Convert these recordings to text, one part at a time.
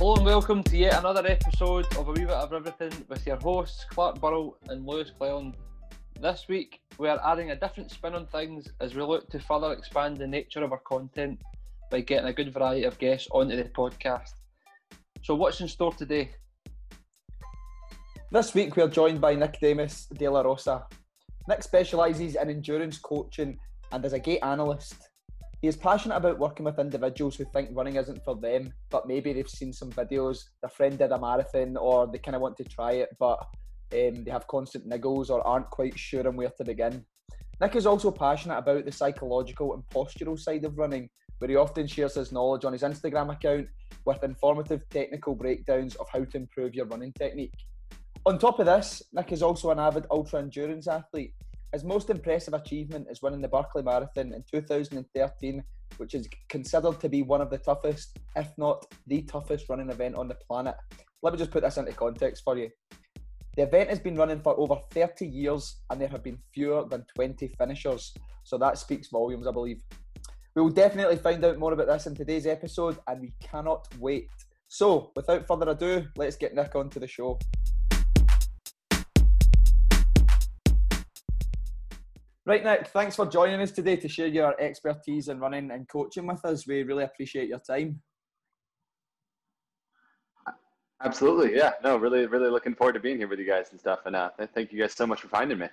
Hello and welcome to yet another episode of A Wee Bit of Everything with your hosts Clark Burrell and Lewis Cleon. This week we are adding a different spin on things as we look to further expand the nature of our content by getting a good variety of guests onto the podcast. So, what's in store today? This week we are joined by Nickademus De La Rosa. Nick specialises in endurance coaching and is a gait analyst. He is passionate about working with individuals who think running isn't for them, but maybe they've seen some videos, their friend did a marathon, or they kind of want to try it, but um, they have constant niggles or aren't quite sure on where to begin. Nick is also passionate about the psychological and postural side of running, where he often shares his knowledge on his Instagram account with informative technical breakdowns of how to improve your running technique. On top of this, Nick is also an avid ultra endurance athlete. His most impressive achievement is winning the Barkley Marathon in 2013, which is considered to be one of the toughest, if not the toughest, running event on the planet. Let me just put this into context for you. The event has been running for over 30 years and there have been fewer than 20 finishers. So that speaks volumes, I believe. We will definitely find out more about this in today's episode and we cannot wait. So, without further ado, let's get Nick onto the show. Right, Nick, thanks for joining us today to share your expertise in running and coaching with us. We really appreciate your time. Absolutely, yeah. No, really, really looking forward to being here with you guys and stuff. And uh, thank you guys so much for finding me.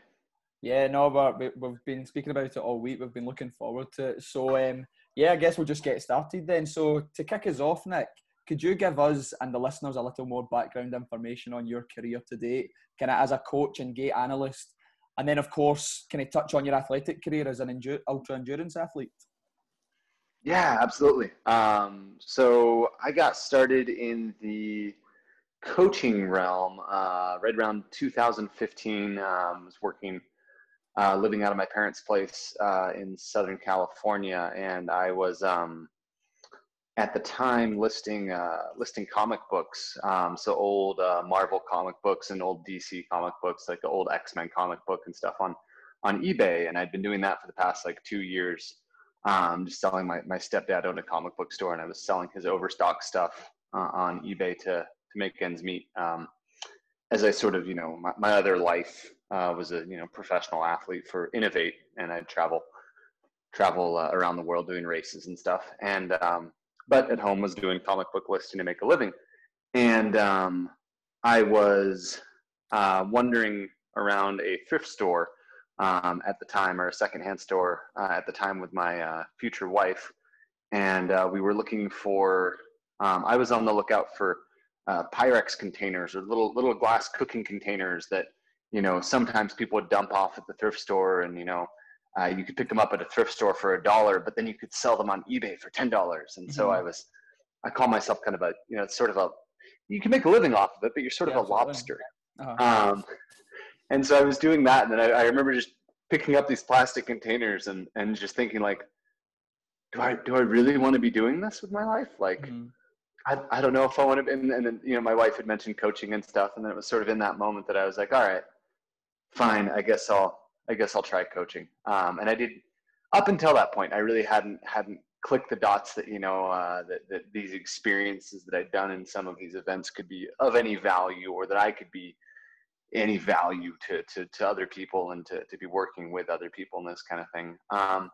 Yeah, no, but we've been speaking about it all week. We've been looking forward to it. So, um, yeah, I guess we'll just get started then. So, to kick us off, Nick, could you give us and the listeners a little more background information on your career to date, kind of as a coach and gait analyst, and then, of course, can you touch on your athletic career as an ultra endurance athlete? Yeah, absolutely. Um, so I got started in the coaching realm uh, right around 2015. Um, was working, uh, living out of my parents' place uh, in Southern California, and I was um, at the time listing uh, listing comic books, um, so old uh, Marvel comic books and old DC comic books, like the old X Men comic book and stuff on on eBay, and I'd been doing that for the past like two years, um, just selling my my stepdad owned a comic book store, and I was selling his overstock stuff uh, on eBay to to make ends meet. Um, as I sort of you know my, my other life uh, was a you know professional athlete for Inov-8, and I'd travel travel uh, around the world doing races and stuff, and um, but at home was doing comic book listing to make a living. And um, I was uh, wandering around a thrift store um, at the time, or a secondhand store uh, at the time with my uh, future wife. And uh, we were looking for, um, I was on the lookout for uh, Pyrex containers or little, little glass cooking containers that, you know, sometimes people would dump off at the thrift store and, you know, uh, you could pick them up at a thrift store for a dollar, but then you could sell them on eBay for ten dollars. And mm-hmm. so I was, I call myself kind of a, you know, it's sort of a, you can make a living off of it, but you're sort yeah, of a lobster. Uh-huh. Um, and so I was doing that, and then I, I, remember just picking up these plastic containers and and just thinking like, do I do I really want to be doing this with my life? Like, mm-hmm. I I don't know if I want to. And, and then you know, my wife had mentioned coaching and stuff, and then it was sort of in that moment that I was like, all right, fine, I guess I'll I guess I'll try coaching. Um, and I did up until that point, I really hadn't hadn't clicked the dots that you know uh, that, that these experiences that I'd done in some of these events could be of any value, or that I could be any value to to, to other people and to, to be working with other people and this kind of thing. Um,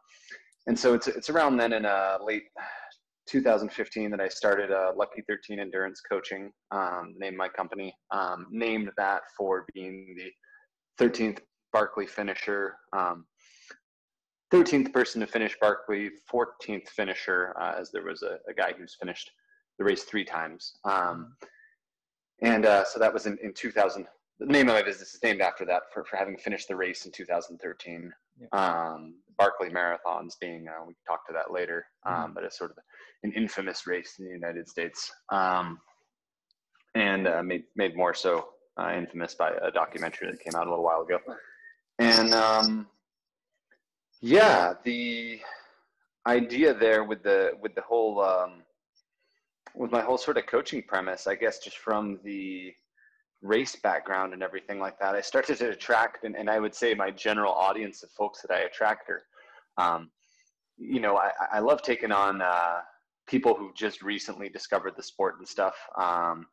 and so it's it's around then in uh, late 2015 that I started uh, Lucky 13 Endurance Coaching, um, named my company, um, named that for being the 13th Barkley finisher. Um, 13th person to finish Barkley, 14th finisher, uh, as there was a, a, guy who's finished the race three times. Um, and uh, so that was in, in 2000. The name of my business is named after that for, for having finished the race in 2013. Yeah. Um, Barkley Marathons being, uh, we can talk to that later, um, mm-hmm. but it's sort of an infamous race in the United States. Um, and uh, made, made more so uh, infamous by a documentary that came out a little while ago and um, yeah, the idea there with the with the whole um, with my whole sort of coaching premise, I guess, just from the race background and everything like that, I started to attract, and, and I would say my general audience of folks that I attract are, um, you know, I, I love taking on uh, people who just recently discovered the sport and stuff. Um,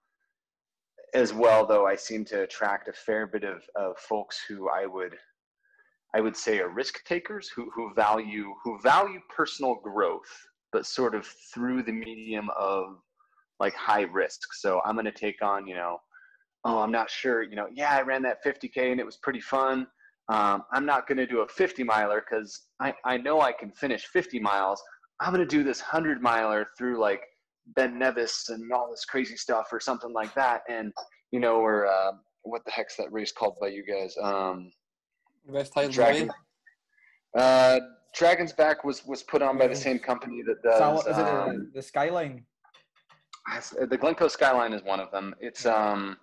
as well, though, I seem to attract a fair bit of, of folks who I would I would say are risk takers who, who value who value personal growth, but sort of through the medium of like high risk. So I'm going to take on, you know, oh, I'm not sure, you know, yeah, I ran that 50k and it was pretty fun. Um, I'm not going to do a 50 miler because I, I know I can finish 50 miles. I'm going to do this 100 miler through like Ben Nevis and all this crazy stuff or something like that. And, you know, or uh, what the heck's that race called by you guys? Um, West Highland Dragon. Uh, Dragon's Back was was put on by the same company that does. Sal- is it um, the, the Skyline? the Glencoe Skyline is one of them. It's um,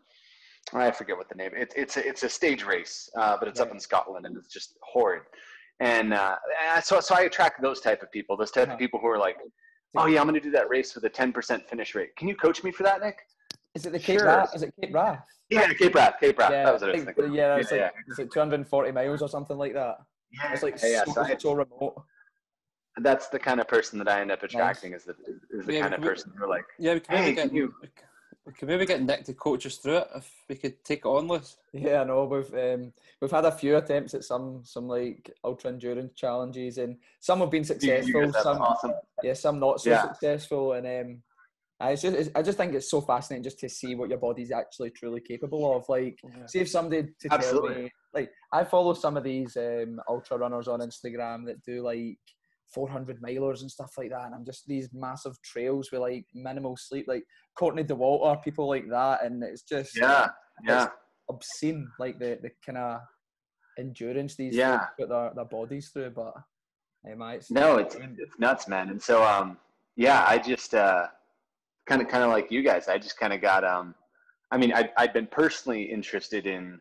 I forget what the name. It's it's a, it's a stage race, uh, but it's up in Scotland and it's just horrid. And uh, so so I attract those type of people. Those type Uh-huh. of people who are like, oh yeah, I'm going to do that race with a 10% finish rate. Can you coach me for that, Nick? Is it the Cape Sure. Wrath? Is it Cape Wrath? Yeah, Cape Wrath. Cape Wrath. yeah, that was what I I was think- thinking. yeah, it's Yeah, like it's like 240 miles or something like that. Yeah, It's like yeah, yeah. so, So so remote. that's the kind of person that I end up attracting is the is the Yeah, kind of we- person who are like, Yeah, we can Hey, maybe can get you- we can maybe get Nick to coach us through it if we could take it on with. Yeah, I know. We've um, we've had a few attempts at some some like ultra endurance challenges, and some have been you, you successful. some awesome. yeah, some not so Yeah. successful, and um, I just it's, I just think it's so fascinating just to see what your body's actually truly capable of. Like, see if somebody to Absolutely. tell me, like, I follow some of these um, ultra runners on Instagram that do like 400 milers and stuff like that, and I'm just these massive trails with like minimal sleep, like Courtney Dauwalter, people like that, and it's just Yeah, yeah. obscene, like the the kind of endurance these Yeah. folks put their, their bodies through. But hey, mate, it's No, it's it's nuts, man. And so, um, yeah, I just uh, kind of kind of like you guys. I just kind of got um, I mean, I I'd been personally interested in,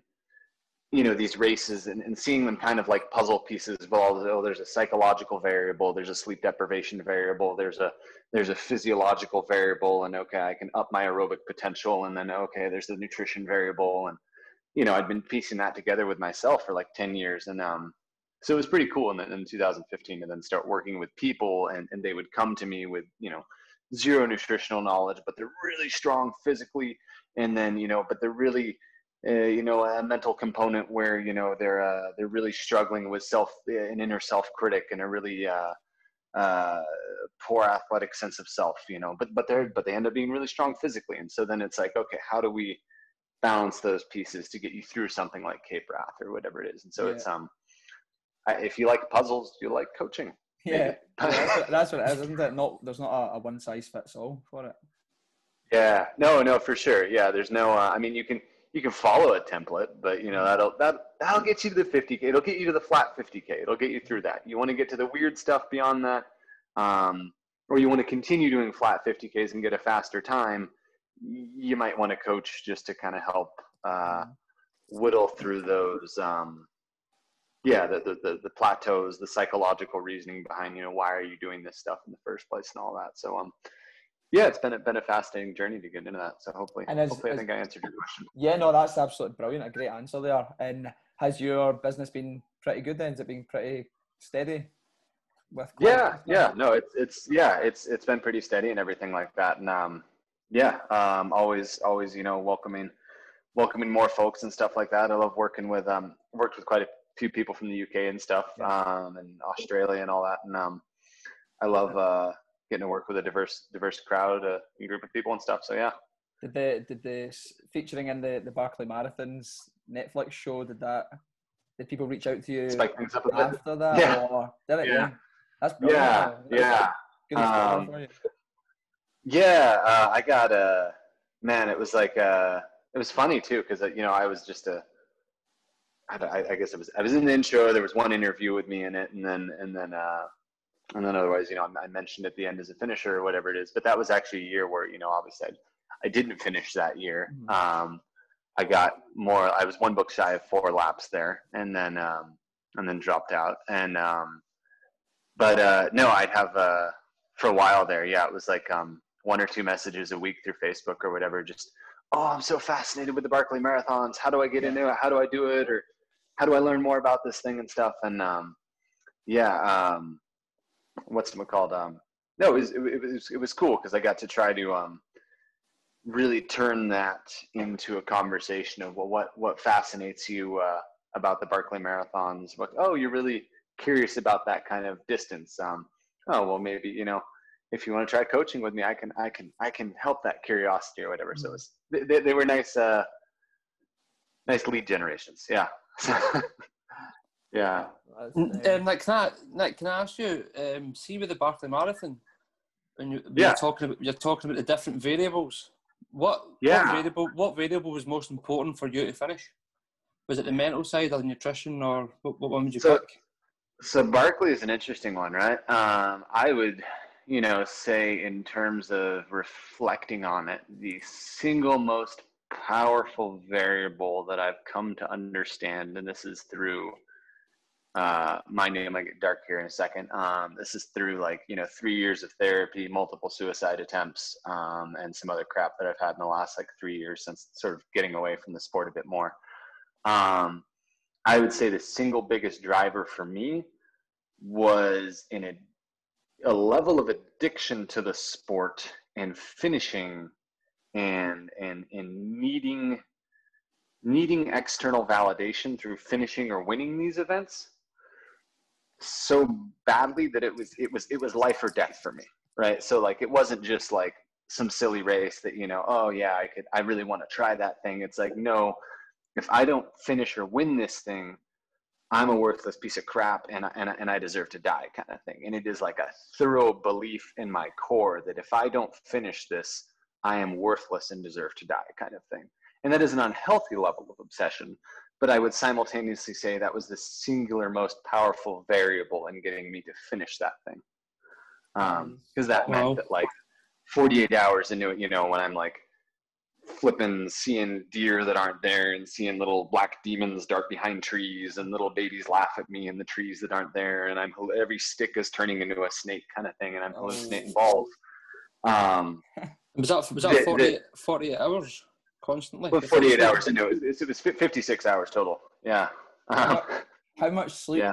you know, these races and, and seeing them kind of like puzzle pieces. Well, oh, there's a psychological variable, there's a sleep deprivation variable, there's a there's a physiological variable, and okay, I can up my aerobic potential, and then okay, there's the nutrition variable, and you know, I'd been piecing that together with myself for like ten years, and um, so it was pretty cool in, in 2015 and then start working with people and, and they would come to me with you know zero nutritional knowledge but they're really strong physically and then you know but they're really uh, you know a mental component where you know they're uh, they're really struggling with self an inner self critic and a really uh, uh, poor athletic sense of self you know but but they're but they end up being really strong physically and so then it's like okay how do we balance those pieces to get you through something like Cape Wrath or whatever it is and so Yeah. it's um I, if you like puzzles, you like coaching. Yeah. that's, what, that's what it is, isn't it? Not there's not a, a one size fits all for it. yeah. No, no, for sure. Yeah. There's no. Uh, I mean, you can you can follow a template, but you know that'll that that'll get you to the 50k. It'll get you to the flat 50k. It'll get you through that. You want to get to the weird stuff beyond that, um, or you want to continue doing flat 50ks and get a faster time. You might want to coach just to kind of help uh, whittle through those. Um, yeah, the, the, the, the plateaus, the psychological reasoning behind, you know, why are you doing this stuff in the first place and all that. So, um, yeah, it's been a, been a fascinating journey to get into that. So hopefully, And as- hopefully I think I answered your question. Yeah, no, that's absolutely brilliant. A great answer there. And has your business been pretty good then? Has it been pretty steady? With Yeah, yeah, no, it's, it's, yeah, it's, it's been pretty steady and everything like that. And, um, yeah, um, always, always, you know, welcoming, welcoming more folks and stuff like that. I love working with, um, worked with quite a few people from the UK and stuff, um, and Australia and all that. And, um, I love, uh, getting to work with a diverse, diverse crowd, a group of people and stuff. So yeah. Did the did the featuring in the the Barkley Marathons Netflix show? Did that? Did people reach out to you Spike things up a bit. after that? Yeah. Or did it? Yeah. That's brilliant. Yeah. That's yeah. Good Um, for you. Yeah, uh, I got a man. It was like uh, it was funny too because you know I was just a. I, I- I guess it was I was in the intro. There was one interview with me in it, and then and then uh, and then otherwise, you know, I mentioned at the end as a finisher or whatever it is. But that was actually a year where you know, obviously, I, I didn't finish that year. Mhm. Um, I got more. I was one book shy of four laps there, and then um, and then dropped out. And um, but uh, no, I'd have uh, for a while there. Yeah, it was like um, one or two messages a week through Facebook or whatever. Just oh, I'm so fascinated with the Barkley marathons. How do I get into it? How do I do it? Or how do I learn more about this thing and stuff? And um, yeah, um, what's it called? Um, no, it was it, was it was cool because I got to try to um, really turn that into a conversation of well, what what fascinates you uh, about the Barkley marathons? What oh, you're really curious about that kind of distance. Um, oh well, maybe you know if you want to try coaching with me, I can I can I can help that curiosity or whatever. So it was, they they were nice uh, nice lead generations. Yeah. yeah. Um, Nick, can I, Nick, can I ask you, um, see with the Barkley Marathon, when you, yeah. you're talking about you're talking about the different variables. What yeah. what variable what variable was most important for you to finish? Was it the mental side or the nutrition, or what, what one would you so, pick? So Barkley is an interesting one, right? Um, I would, you know, say in terms of reflecting on it, the single most powerful variable that I've come to understand, and this is through uh, my name might get dark here in a second. Um, this is through like you know three years of therapy, multiple suicide attempts, um, and some other crap that I've had in the last like three years since sort of getting away from the sport a bit more. Um, I would say the single biggest driver for me was in a, a level of addiction to the sport and finishing and and and needing needing external validation through finishing or winning these events so badly that it was it was it was life or death for me right? So like it wasn't just like some silly race that you know oh yeah i could i really want to try that thing. It's like no if i don't finish or win this thing i'm a worthless piece of crap and and, and i deserve to die kind of thing. And it is like a thorough belief in my core that if i don't finish this i am worthless and deserve to die kind of thing and that is an unhealthy level of obsession but I would simultaneously say that was the singular most powerful variable in getting me to finish that thing. Because um, that wow. meant that like 48 hours into it, you know, when I'm like flipping, seeing deer that aren't there and seeing little black demons dart behind trees and little babies laugh at me in the trees that aren't there. And I'm every stick is turning into a snake kind of thing. And I'm hallucinating balls. Um, was that, was that the, 40, the, 48 hours? constantly. Well, 48 hours into it. It was 56 hours total. Yeah. How, how much sleep? Yeah.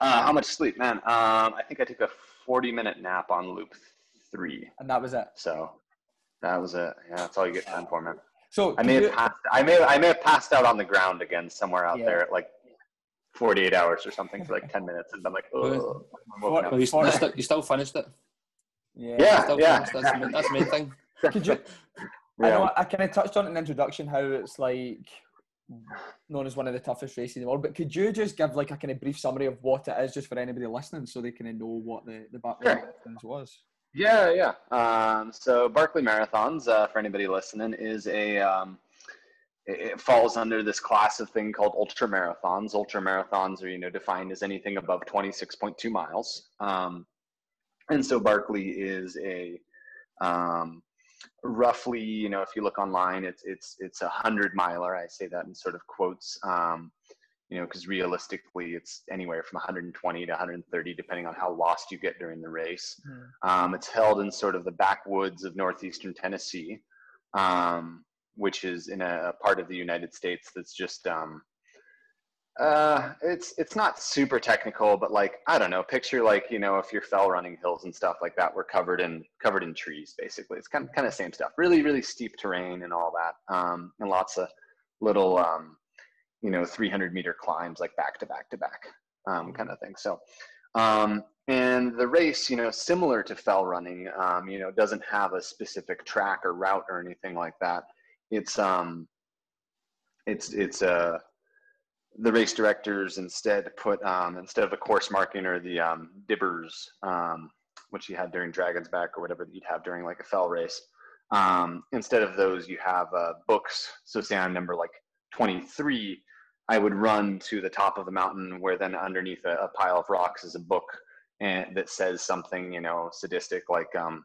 Uh, how much sleep, man? Um, I think I took a 40 minute nap on loop three. And that was it. So that was it. Yeah, that's all you get time for, man. So I may have passed. I may. I may have passed out on the ground again somewhere out yeah. there at like 48 hours or something for like 10 minutes, and I'm like, oh. Well, you, still, you still finished it. Yeah. Yeah. yeah. That's, that's the main thing. Could you yeah. I know I kind of touched on it in the introduction how it's like known as one of the toughest races in the world. But could you just give like a kind of brief summary of what it is, just for anybody listening, so they kind of know what the the Barkley sure. Marathons was? Yeah, yeah. Um, so Barkley Marathons, uh, for anybody listening, is a um, it falls under this class of thing called ultra marathons. Ultra marathons are you know defined as anything above twenty six point two miles. Um, and so Barkley is a um, roughly, you know, if you look online, it's it's it's a hundred miler. I say that in sort of quotes, um, you know, because realistically, it's anywhere from 120 to 130, depending on how lost you get during the race. Mm. Um, it's held in sort of the backwoods of northeastern Tennessee, um, which is in a, a, part of the United States that's just um, uh, it's it's not super technical, but like I don't know. Picture like you know if you're fell running hills and stuff like that, we're covered in covered in trees. Basically, it's kind of kind of same stuff. Really really steep terrain and all that, um, and lots of little um, you know 300 meter climbs like back to back to back um, kind of thing. So, um, and the race, you know, similar to fell running, um, you know, doesn't have a specific track or route or anything like that. It's um, it's it's a the race directors instead put um, instead of the course marking or the um, dibbers, um, which you had during Dragon's Back or whatever that you'd have during like a fell race. Um, instead of those, you have uh, books. So say I'm number like 23, I would run to the top of the mountain where then underneath a, a pile of rocks is a book and that says something, you know, sadistic like um,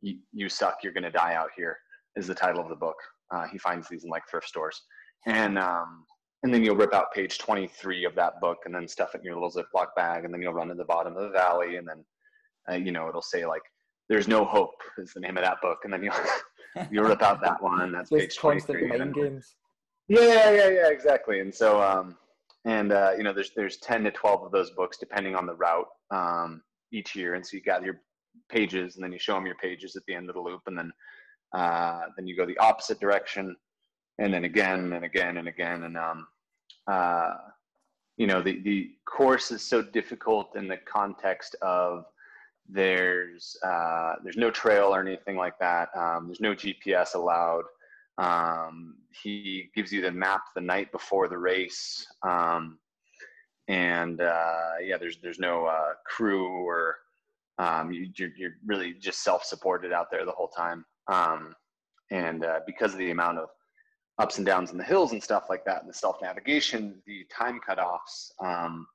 you, you suck, you're going to die out here is the title of the book. Uh, he finds these in like thrift stores. And um, and then you'll rip out page 23 of that book and then stuff it in your little Ziploc bag, and then you'll run to the bottom of the valley, and then uh, you know it'll say like "There's no hope" is the name of that book, and then you'll you'll rip out that one. That's page 23. Mind games. Yeah, yeah, yeah, exactly. And so, um, and uh, you know, there's there's 10 to 12 of those books depending on the route. Um, each year, and so you gather your pages, and then you show them your pages at the end of the loop, and then uh, then you go the opposite direction, and then again and again and again, and um, uh, you know the the course is so difficult in the context of there's uh, there's no trail or anything like that. Um, there's no GPS allowed. Um, he gives you the map the night before the race, um, and uh, yeah, there's there's no uh, crew or um, you, you're, you're really just self-supported out there the whole time. Um, and uh, because of the amount of ups and downs in the hills and stuff like that, and the self-navigation, the time cutoffs. Um,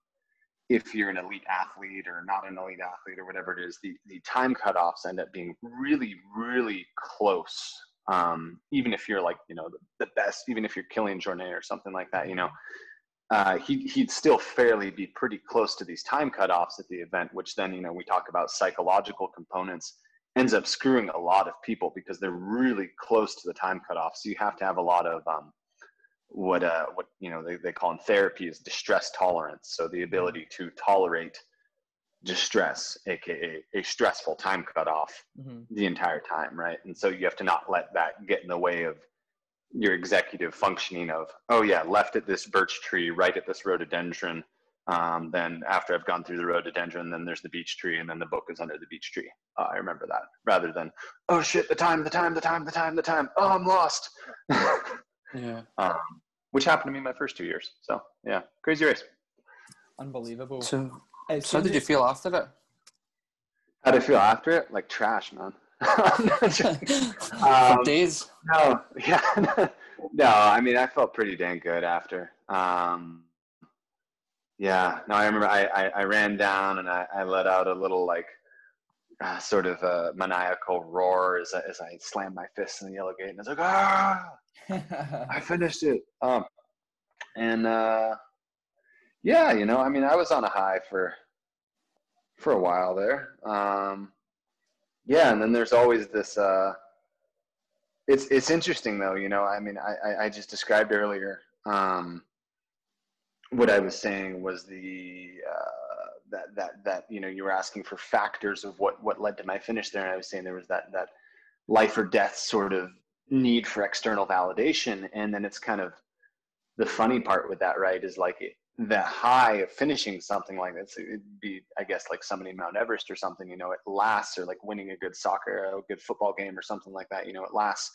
if you're an elite athlete or not an elite athlete or whatever it is, the, the time cutoffs end up being really, really close. Um, even if you're like, you know, the, the, best, even if you're Kilian Jornet or something like that, you know, uh, he, he'd still fairly be pretty close to these time cutoffs at the event, which then, you know, we talk about psychological components ends up screwing a lot of people because they're really close to the time cutoff. So you have to have a lot of um, what uh, what you know they, they call in therapy is distress tolerance. So the ability to tolerate distress, aka a stressful time cutoff, mm-hmm. the entire time, right? And so you have to not let that get in the way of your executive functioning of, oh yeah, left at this birch tree, right at this rhododendron. Um, then after I've gone through the rhododendron, then there's the beech tree, and then the book is under the beech tree. Uh, I remember that rather than, oh shit, the time, the time, the time, the time, the time. Oh, I'm lost. yeah. Um, which happened to me my first two years. So yeah, crazy race. Unbelievable. So, so how did you feel after it? How did I feel after it? Like trash, man. um, days. No, yeah, no. I mean, I felt pretty dang good after. Um, yeah, no, I remember I, I, I ran down and I, I let out a little like uh, sort of a maniacal roar as I, as I slammed my fist in the yellow gate and I was like, ah, I finished it. Um, and uh, yeah, you know, I mean, I was on a high for for a while there. Um, yeah, and then there's always this. Uh, it's it's interesting though, you know. I mean, I I, just described earlier. Um, what I was saying was the uh, that that that you know you were asking for factors of what what led to my finish there, and I was saying there was that that life or death sort of need for external validation, and then it's kind of the funny part with that, right? Is like it, the high of finishing something like this. It'd be, I guess, like somebody Mount Everest or something. You know, it lasts, or like winning a good soccer, a good football game, or something like that. You know, it lasts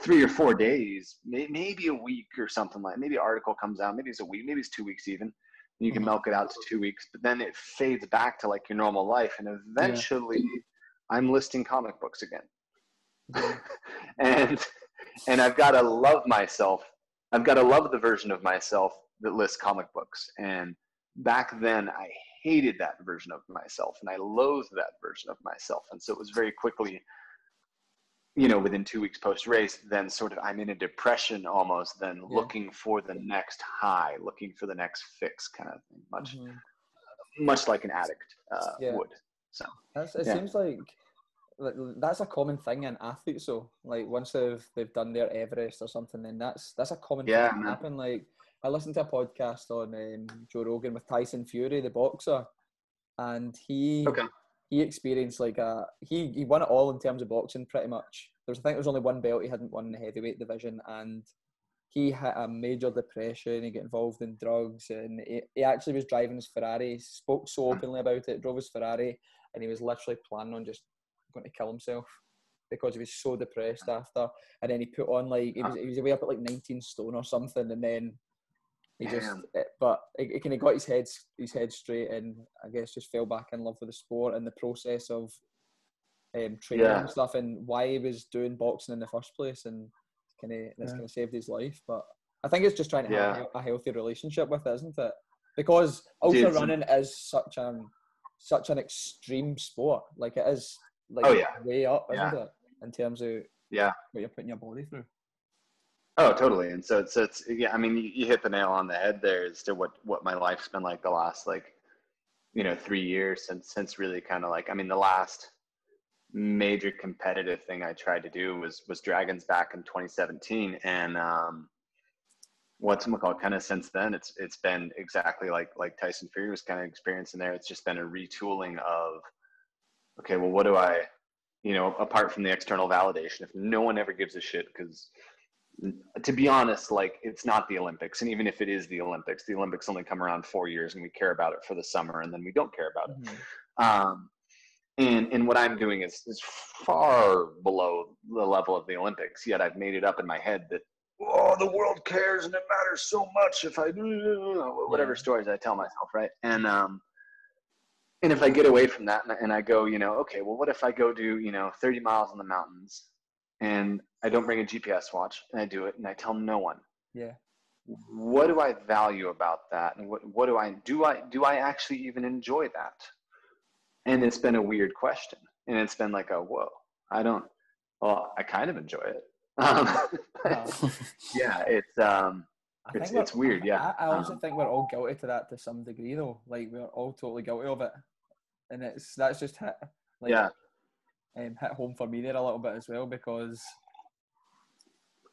three or four days, maybe a week or something like. Maybe an article comes out, maybe it's a week, maybe it's two weeks even. You can mm-hmm. milk it out to two weeks, but then it fades back to like your normal life, and eventually, yeah. I'm listing comic books again. Mm-hmm. and and I've got to love myself. I've got to love the version of myself that lists comic books. And back then, I hated that version of myself, and I loathed that version of myself. And so it was very quickly you know, within two weeks post race, then sort of I'm in a depression almost, then yeah. looking for the next high, looking for the next fix kind of thing, much, mm-hmm. much like an addict uh, yeah. would. So that's, it yeah. seems like, like that's a common thing in athletes. So like once they've they've done their Everest or something, then that's that's a common yeah, thing happen. Like I listened to a podcast on um, Joe Rogan with Tyson Fury, the boxer, and he okay he experienced like a he he won it all in terms of boxing pretty much. There was I think there was only one belt he hadn't won in the heavyweight division, and he had a major depression. He got involved in drugs, and he, he actually was driving his Ferrari. Spoke so hmm. openly about it. Drove his Ferrari, and he was literally planning on just going to kill himself because he was so depressed after. And then he put on like he was he was away up at like 19 stone or something, and then he just, it, eh, but he, he kind of got his head his head straight, and I guess just fell back in love with the sport and the process of um, training yeah. and stuff, and why he was doing boxing in the first place, and kind of that's yeah. kind of saved his life. But I think it's just trying to yeah. have a healthy relationship with it, isn't it? Because ultra running is such an such an extreme sport. Like it is like oh, yeah. way up, isn't it? In terms of yeah what you're putting your body through. Oh, totally. And so it's, so it's, yeah, I mean, you, you hit the nail on the head there as to what, what my life's been like the last, like, you know, three years since, since really kind of like, I mean, the last major competitive thing I tried to do was, was dragons back in 2017. And, um, what's called kind of since then it's it's been exactly like like Tyson Fury was kind of experiencing there. It's just been a retooling of okay, well, what do I, you know, apart from the external validation, if no one ever gives a shit, because to be honest, like it's not the Olympics, and even if it is the Olympics, the Olympics only come around four years, and we care about it for the summer, and then we don't care about it. Mm-hmm. Um, and and what I'm doing is is far below the level of the Olympics. Yet I've made it up in my head that oh, the world cares and it matters so much if I do whatever stories I tell myself, right? And um, and if I get away from that and, and I go, you know, okay, well, what if I go do you know 30 miles in the mountains and I don't bring a GPS watch and I do it and I tell no one. Yeah. What do I value about that, and what what do I do? I do I actually even enjoy that? And it's been a weird question, and it's been like a whoa, I don't. Well, I kind of enjoy it um, yeah, it's um, it's, it's weird. Yeah, I, I also um, think we're all guilty to that to some degree, though. Like we're all totally guilty of it, and it's that's just hit like, yeah, um, hit home for me there a little bit as well because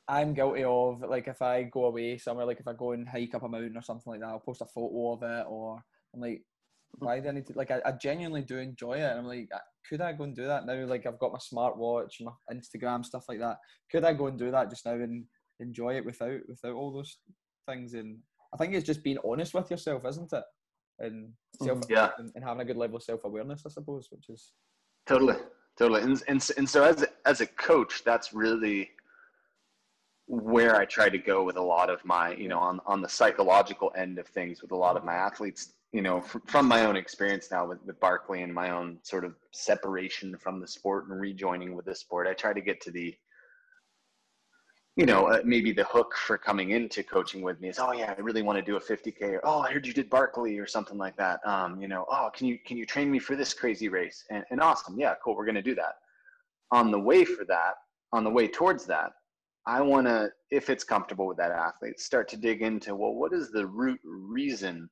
I'm guilty of like if I go away somewhere, like if I go and hike up a mountain or something like that, I'll post a photo of it, or I'm like, mm-hmm. why do I need to like I, I genuinely do enjoy it and I'm like could I go and do that now? Like I've got my smartwatch my Instagram stuff like that. Could I go and do that just now and enjoy it without without all those things? And I think it's just being honest with yourself isn't it? And mm-hmm. self yeah. and, and having a good level of self-awareness I suppose which is totally. Totally. And, and, and so as as a coach that's really where I try to go with a lot of my, you know, on, on the psychological end of things with a lot of my athletes you know, from, from my own experience now with, with Barkley and my own sort of separation from the sport and rejoining with the sport, I try to get to the, you know, uh, maybe the hook for coming into coaching with me is, oh yeah, I really want to do a 50k, or oh, I heard you did Barkley or something like that. Um, you know, oh, can you can you train me for this crazy race? And, and awesome, yeah, cool, we're gonna do that. On the way for that, on the way towards that, I want to, if it's comfortable with that athlete, start to dig into, well, what is the root reason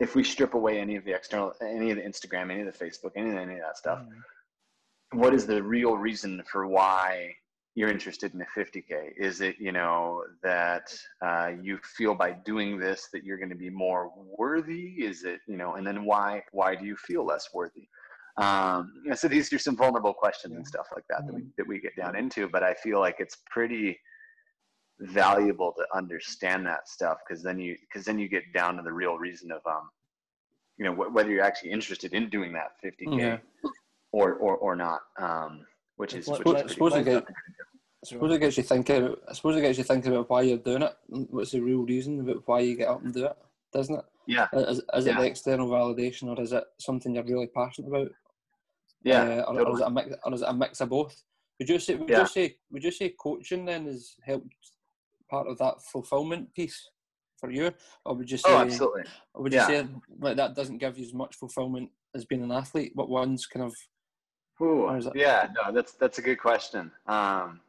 if we strip away any of the external, any of the Instagram, any of the Facebook, any of, any of that stuff, mm-hmm. what is the real reason for why you're interested in a 50k? Is it you know that uh, you feel by doing this that you're going to be more worthy? Is it you know, and then why why do you feel less worthy? Um, so these are some vulnerable questions yeah. and stuff like that that we mm-hmm. that we get down into. But I feel like it's pretty valuable to understand that stuff because then you because then you get down to the real reason of um you know wh- whether you're actually interested in doing that 50k yeah. or or or not um which is, which suppose, is suppose, it get, suppose it gets you thinking I suppose it gets you thinking about why you're doing it what's the real reason about why you get up and do it doesn't it yeah is, is it the external validation or is it something you're really passionate about yeah uh, or, totally. or, is it a mix, or is it a mix of both would you say would yeah. you say would you say coaching then has helped part of that fulfillment piece for you, or would you oh, say? Oh, absolutely. Or would you yeah. say like that doesn't give you as much fulfillment as being an athlete? What one's kind of? Ooh, yeah, no, that's that's a good question. Um,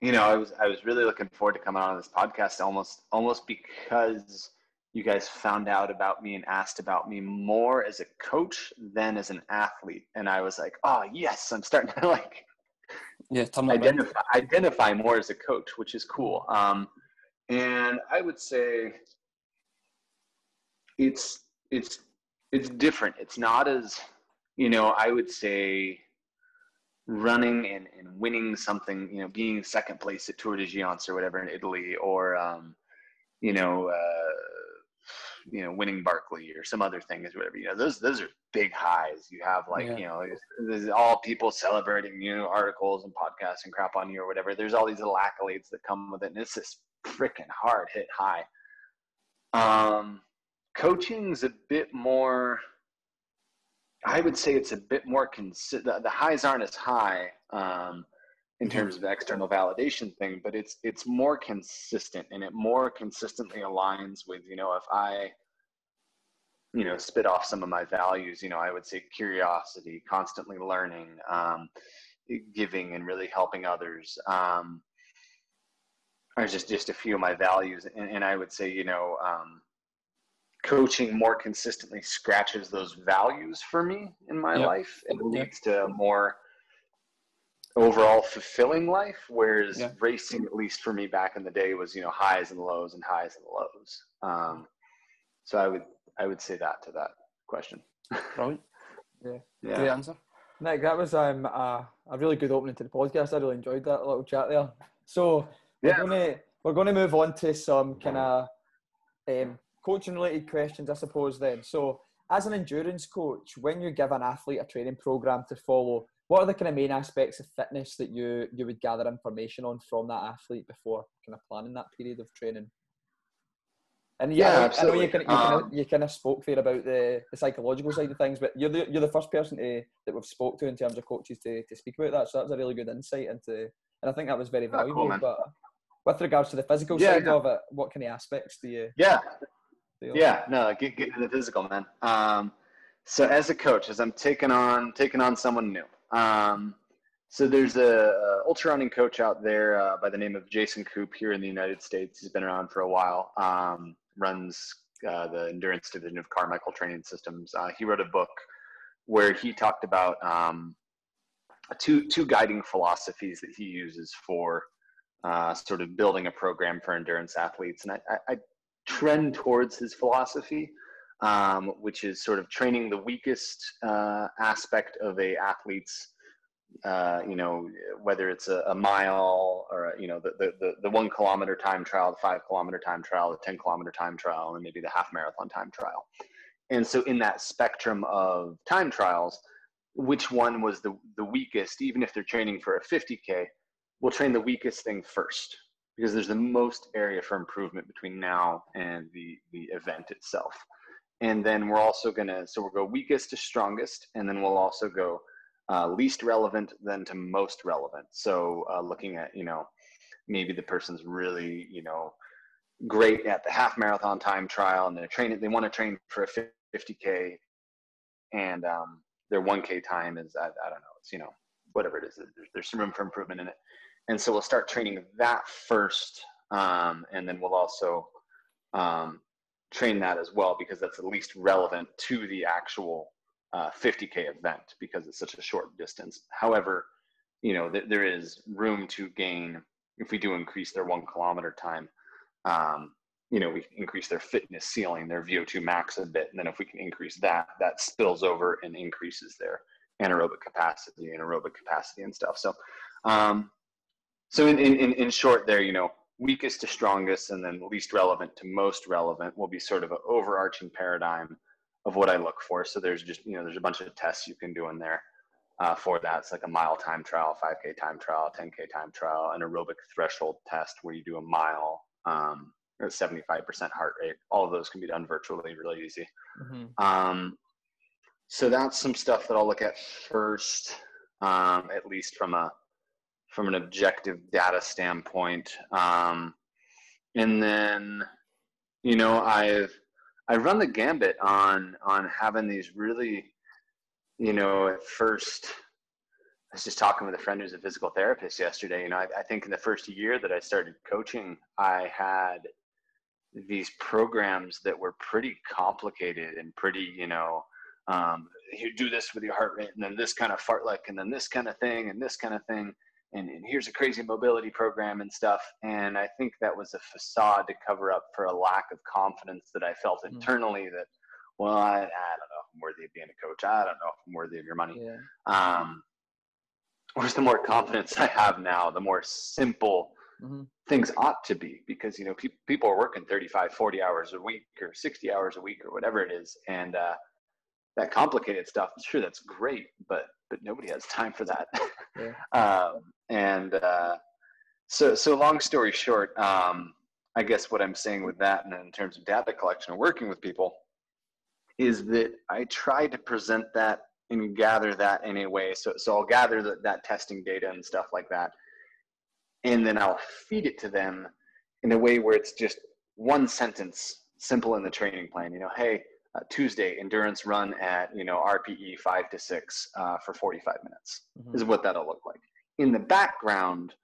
you know, I was I was really looking forward to coming on this podcast almost almost because you guys found out about me and asked about me more as a coach than as an athlete, and I was like, oh yes, I'm starting to like yeah, identify, identify more as a coach, which is cool. Um, and I would say it's it's it's different. It's not as you know. I would say running and, and winning something. You know, being second place at Tor des Géants or whatever in Italy, or um, you know. Uh, you know, winning Barkley or some other thing is whatever. You know, those those are big highs. You have like yeah. you know, there's all people celebrating you know articles and podcasts and crap on you or whatever. There's all these little accolades that come with it, and it's this freaking hard hit high. Um, coaching's a bit more. I would say it's a bit more consi- the, the highs aren't as high um, in mm-hmm. terms of external validation thing, but it's it's more consistent and it more consistently aligns with you know if I you know spit off some of my values, you know I would say curiosity, constantly learning, um, giving, and really helping others. Um, are just just a few of my values, and, and I would say you know um, coaching more consistently scratches those values for me in my yep. life and leads to more overall fulfilling life. Whereas Yeah. racing, at least for me back in the day, was you know highs and lows and highs and lows. Um, so I would I would say that to that question. Brilliant. Yeah. Great answer. Nick, that was um, a, a really good opening to the podcast. I really enjoyed that little chat there. So we're Yeah. going to we're going to move on to some kind of um, coaching related questions, I suppose. Then, so as an endurance coach, when you give an athlete a training program to follow, what are the kind of main aspects of fitness that you you would gather information on from that athlete before kind of planning that period of training? And yeah, Yeah, I know- I know you kind of, you, kind Um, of, you kind of spoke there about the, the psychological side of things, but you're the, you're the first person to, that we've spoke to in terms of coaches to, to speak about that. So that was a really good insight into, and I think that was very cool, valuable. but with regards to the physical Yeah, side yeah. of it, what kind of aspects do you? Yeah, feel? yeah, no, get get into the physical, man. Um, so as a coach, as I'm taking on taking on someone new, um, so there's a, ultra running coach out there uh, by the name of Jason Koop here in the United States. He's been around for a while. Um, runs uh, the endurance division of Carmichael Training Systems. Uh, he wrote a book where he talked about um, two two guiding philosophies that he uses for uh, sort of building a program for endurance athletes, and I, I, I trend towards his philosophy, um, which is sort of training the weakest uh, aspect of a athlete's, uh, you know, whether it's a, a mile or a, you know the, the the one kilometer time trial, the five kilometer time trial, the ten kilometer time trial, and maybe the half marathon time trial. And so, in that spectrum of time trials, which one was the the weakest, even if they're training for a 50k, we'll train the weakest thing first because there's the most area for improvement between now and the the event itself and then we're also to so we'll go weakest to strongest and then we'll also go uh, least relevant then to most relevant. So uh, looking at you know maybe the person's really you know great at the half marathon time trial and they're training they want to train for a 50k and um, their 1k time is I, I don't know it's you know whatever it is there's, there's some room for improvement in it. And so we'll start training that first um, and then we'll also um, train that as well because that's the least relevant to the actual uh, 50k event because it's such a short distance. However you know th- there is room to gain if we do increase their one kilometer time um, you know we increase their fitness ceiling their vo2 max a bit and then if we can increase that that spills over and increases their anaerobic capacity anaerobic capacity and stuff. So um, so in, in, in short there, you know, weakest to strongest and then least relevant to most relevant will be sort of an overarching paradigm of what I look for. So there's just, you know, there's a bunch of tests you can do in there uh, for that. It's like a mile time trial, 5K time trial, 10K time trial, an aerobic threshold test where you do a mile um, or 75% heart rate. All of those can be done virtually, really easy. Mhm. Um, so that's some stuff that I'll look at first, um, at least from a from an objective data standpoint. Um, and then, you know, I've I run the gambit on on having these really, you know, at first. I was just talking with a friend who's a physical therapist yesterday. You know, I, I think in the first year that I started coaching, I had these programs that were pretty complicated and pretty, you know, um, you do this with your heart rate and then this kind of fartlek and then this kind of thing and this kind of thing. And, and here's a crazy mobility program and stuff. And I think that was a facade to cover up for a lack of confidence that I felt Mm. internally that, well, I, I don't know if I'm worthy of being a coach. I don't know if I'm worthy of your money. Yeah. Um, whereas the more confidence I have now, the more simple Mhm. things ought to be because you know pe- people are working 35 40 hours a week or 60 hours a week or whatever it is and uh, that complicated stuff sure that's great but but nobody has time for that Yeah. um, and uh, so so long story short um, i guess what i'm saying with that and in terms of data collection and working with people is that i try to present that and gather that in a way so so i'll gather the, that testing data and stuff like that and then I'll feed it to them in a way where it's just one sentence, simple in the training plan. You know, hey, uh, Tuesday endurance run at you know RPE five to six uh, for 45 minutes Mhm. is what that'll look like. In the background,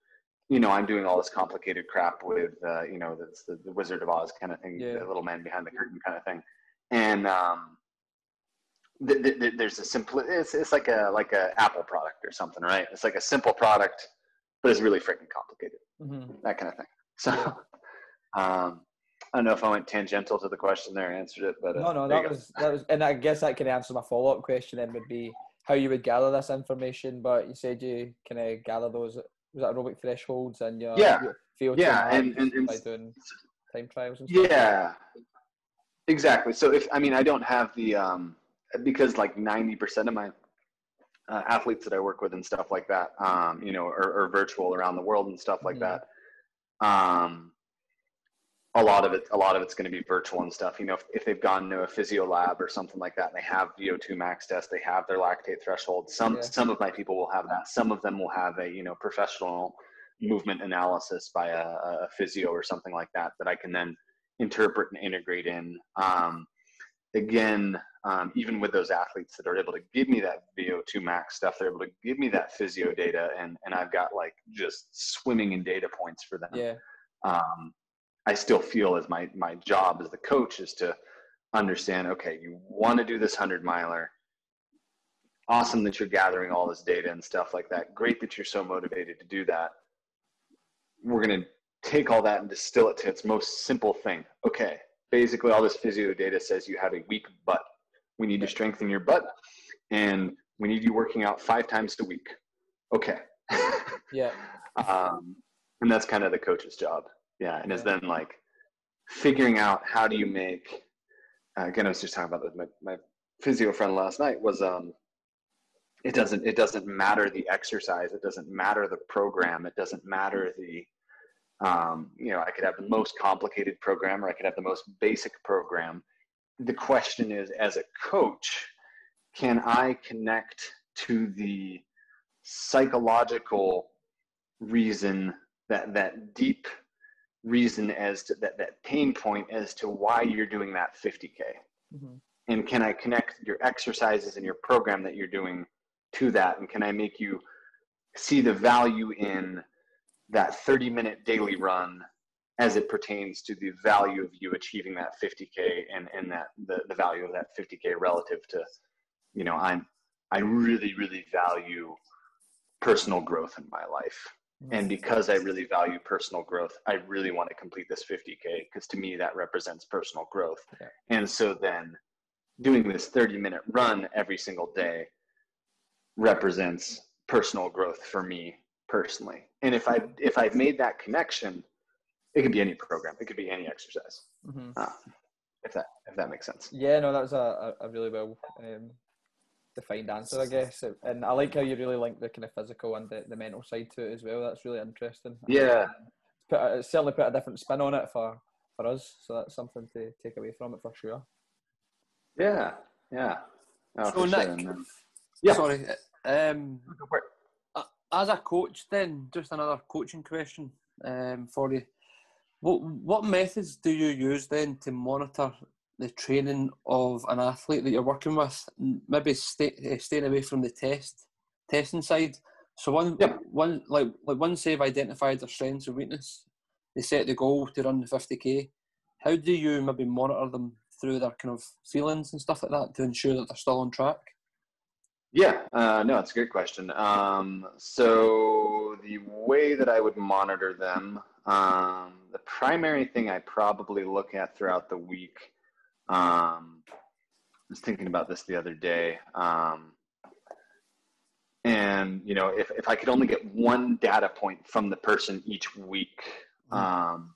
you know, I'm doing all this complicated crap with uh, you know that's the, the Wizard of Oz kind of thing, Yeah. the little man behind the curtain kind of thing, and um, th- th- th- there's a simple it's, it's like a like a apple product or something right it's like a simple product but it's really freaking complicated Mm-hmm. that kind of thing so um i don't know if i went tangential to the question there and answered it but uh, No, no, that was that was, and I guess that can answer my follow up question. Then would be how you would gather this information. But you said you kind of gather those was that aerobic thresholds and your Yeah. your VO2 Yeah, and- and- and by doing time trials and stuff. Yeah, exactly. So if I mean, I don't have the um, because like ninety percent of my uh, athletes that I work with and stuff like that, um, you know, are, are virtual around the world and stuff like Mhm. that. Um, a lot of it, a lot of it's going to be virtual and stuff. You know, if, if they've gone to a physio lab or something like that, and they have VO2 max test, they have their lactate threshold. Some Yeah. some of my people will have that. Some of them will have a you know professional movement analysis by a, a physio or something like that that I can then interpret and integrate in. Um, again, um, even with those athletes that are able to give me that VO2 max stuff, they're able to give me that physio data, and and I've got like just swimming in data points for them. Yeah. Um, I still feel as my my job as the coach is to understand. Okay, you want to do this hundred miler. Awesome that you're gathering all this data and stuff like that. Great that you're so motivated to do that. We're gonna take all that and distill it to its most simple thing. Okay, basically all this physio data says you have a weak butt. We need to strengthen your butt, and we need you working out five times a week. Okay. Yeah. um, and that's kind of the coach's job. Yeah, and it's then like figuring out how do you make. Uh, again, I was just talking about this. My my physio friend last night was um. It doesn't. It doesn't matter the exercise. It doesn't matter the program. It doesn't matter the. Um, you know, I could have the most complicated program, or I could have the most basic program. The question is, as a coach, can I connect to the psychological reason that that deep reason as to that that pain point as to why you're doing that 50k Mhm. and can i connect your exercises and your program that you're doing to that? And can i make you see the value in that 30 minute daily run as it pertains to the value of you achieving that 50k and and that the, the value of that 50k relative to you know i'm i really really value personal growth in my life and because i really value personal growth i really want to complete this 50k because to me that represents personal growth Yeah. and so then doing this 30 minute run every single day represents personal growth for me personally and if i if i've made that connection it could be any program it could be any exercise Mhm. uh, if that if that makes sense Yeah, no, that was a, a really well um, defined answer, I guess. And I like how you really link the kind of physical and the, the mental side to it as well. That's really interesting. yeah Put a, it's certainly put a different spin on it for, for us. So that's something to take away from it for sure. yeah yeah oh, So, for sure. Nick, Yeah. sorry. Um, Go for it. as a coach, then just another coaching question um, for you. What what methods do you use then to monitor the training of an athlete that you're working with? Maybe stay, uh, staying away from the test testing side. So one Yeah. one like like once they've identified their strengths and weakness, they set the goal to run the fifty k. How do you maybe monitor them through their kind of feelings and stuff like that to ensure that they're still on track? Yeah, uh, no, it's a great question. Um, so the way that I would monitor them, um, the primary thing I probably look at throughout the week. Um, I was thinking about this the other day, um, and you know, if if I could only get one data point from the person each week, um,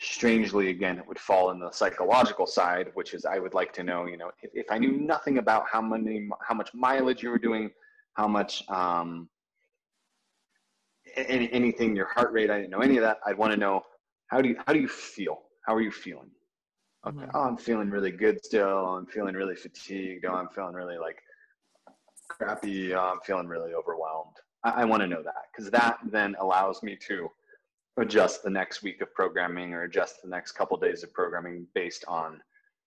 strangely again it would fall in the psychological side which is i would like to know you know if, if i knew nothing about how many how much mileage you were doing how much um any, anything your heart rate i didn't know any of that. I'd want to know how do you how do you feel? How are you feeling okay. Oh i'm feeling really good still. I'm feeling really fatigued. Oh i'm feeling really like crappy. Oh, i'm feeling really overwhelmed. I, I want to know that because that then allows me to adjust the next week of programming or adjust the next couple days of programming based on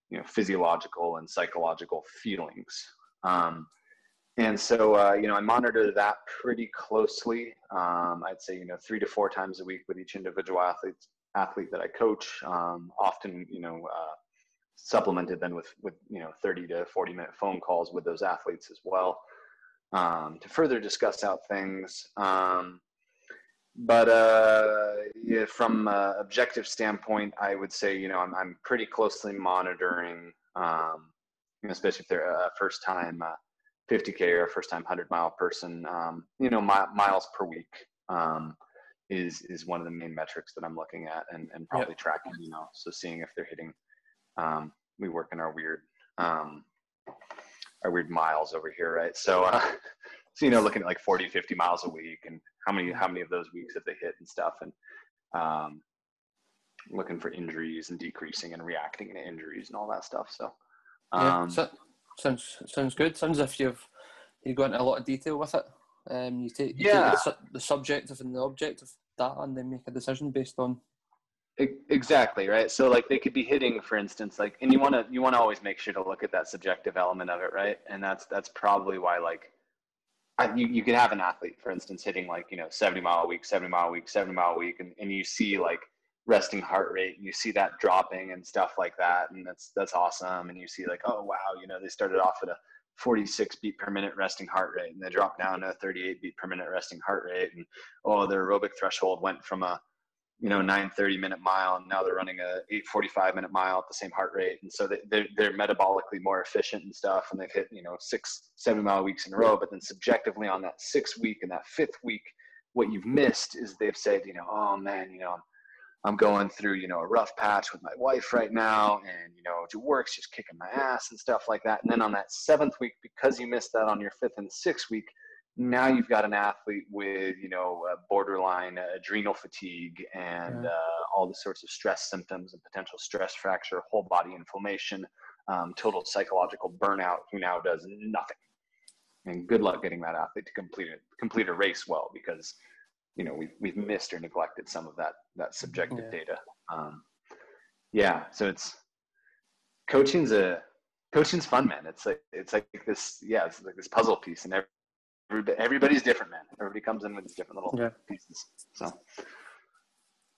you know physiological and psychological feelings. Um, and so uh, you know i monitor that pretty closely. Um, i'd say you know three to four times a week with each individual athlete athlete that i coach um, often you know uh, supplemented then with with you know 30 to 40 minute phone calls with those athletes as well um, to further discuss out things. Um, but uh, yeah, from an objective standpoint, I would say you know I'm I'm pretty closely monitoring, um, especially if they're a first time uh, 50k or a first time 100 mile person. Um, you know, mi- miles per week um, is is one of the main metrics that I'm looking at and and probably yep. tracking. You know, so seeing if they're hitting. Um, we work in our weird um, our weird miles over here, right? So, uh, so you know, looking at like 40, 50 miles a week, and how many how many of those weeks have they hit and stuff, and um, looking for injuries and decreasing and reacting to injuries and all that stuff. So, um, yeah, so, sounds sounds good. Sounds as if you've you go into a lot of detail with it. Um, you take, you yeah. Take the, the subjective and the objective data, and then make a decision based on exactly right? So like they could be hitting for instance like and you want to you want to always make sure to look at that subjective element of it right? And that's that's probably why like I, you, you could have an athlete for instance hitting like you know 70 mile a week 70 mile a week 70 mile a week and, and you see like resting heart rate and you see that dropping and stuff like that and that's that's awesome and you see like oh wow you know they started off at a 46 beat per minute resting heart rate and they dropped down to a 38 beat per minute resting heart rate and oh their aerobic threshold went from a you know 930 minute mile and now they're running a 845 minute mile at the same heart rate and so they're, they're metabolically more efficient and stuff and they've hit you know six seven mile weeks in a row but then subjectively on that sixth week and that fifth week what you've missed is they've said you know oh man you know going through, you know, a rough patch with my wife right now, and you know, it work's just kicking my ass and stuff like that. And then on that seventh week, because you missed that on your fifth and sixth week, now you've got an athlete with you know borderline adrenal fatigue and uh, all the sorts of stress symptoms and potential stress fracture whole body inflammation um, total psychological burnout who now does nothing and good luck getting that athlete to complete it complete a race well because you know we've, we've missed or neglected some of that that subjective yeah. data um, yeah so it's coaching's a coaching's fun man it's like it's like this yeah it's like this puzzle piece and every everybody's different, man. Everybody comes in with these different little yeah. pieces. So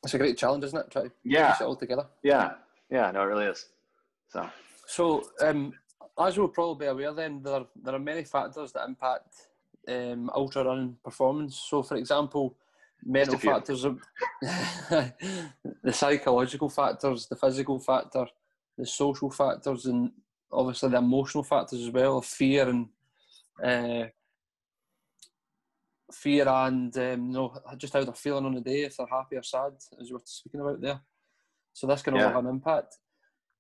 it's a great challenge, isn't it? Try to yeah. piece it all together. Yeah, yeah, no, it really is. So, so um, as you'll probably be aware, then there are, there are many factors that impact um, ultra running performance. So, for example, mental factors, the psychological factors, the physical factor, the social factors, and obviously the emotional factors as well of fear and uh, fear and um, you know just how they're feeling on the day, if they're happy or sad, as you were speaking about there. So this can all have an impact.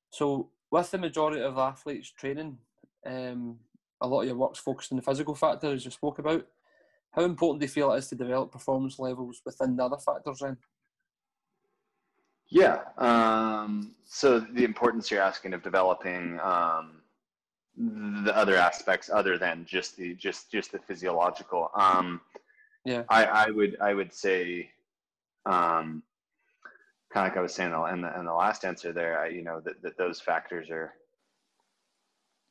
So with the majority of athletes training, um, a lot of your work's focused on the physical factor, as you spoke about. How important do you feel it is to develop performance levels within the other factors then? Yeah. Um, so the importance you're asking of developing um, the other aspects other than just the just just the physiological. Um, yeah, I, I would I would say, um, kind of like I was saying in the in the last answer there, I, you know that, that those factors are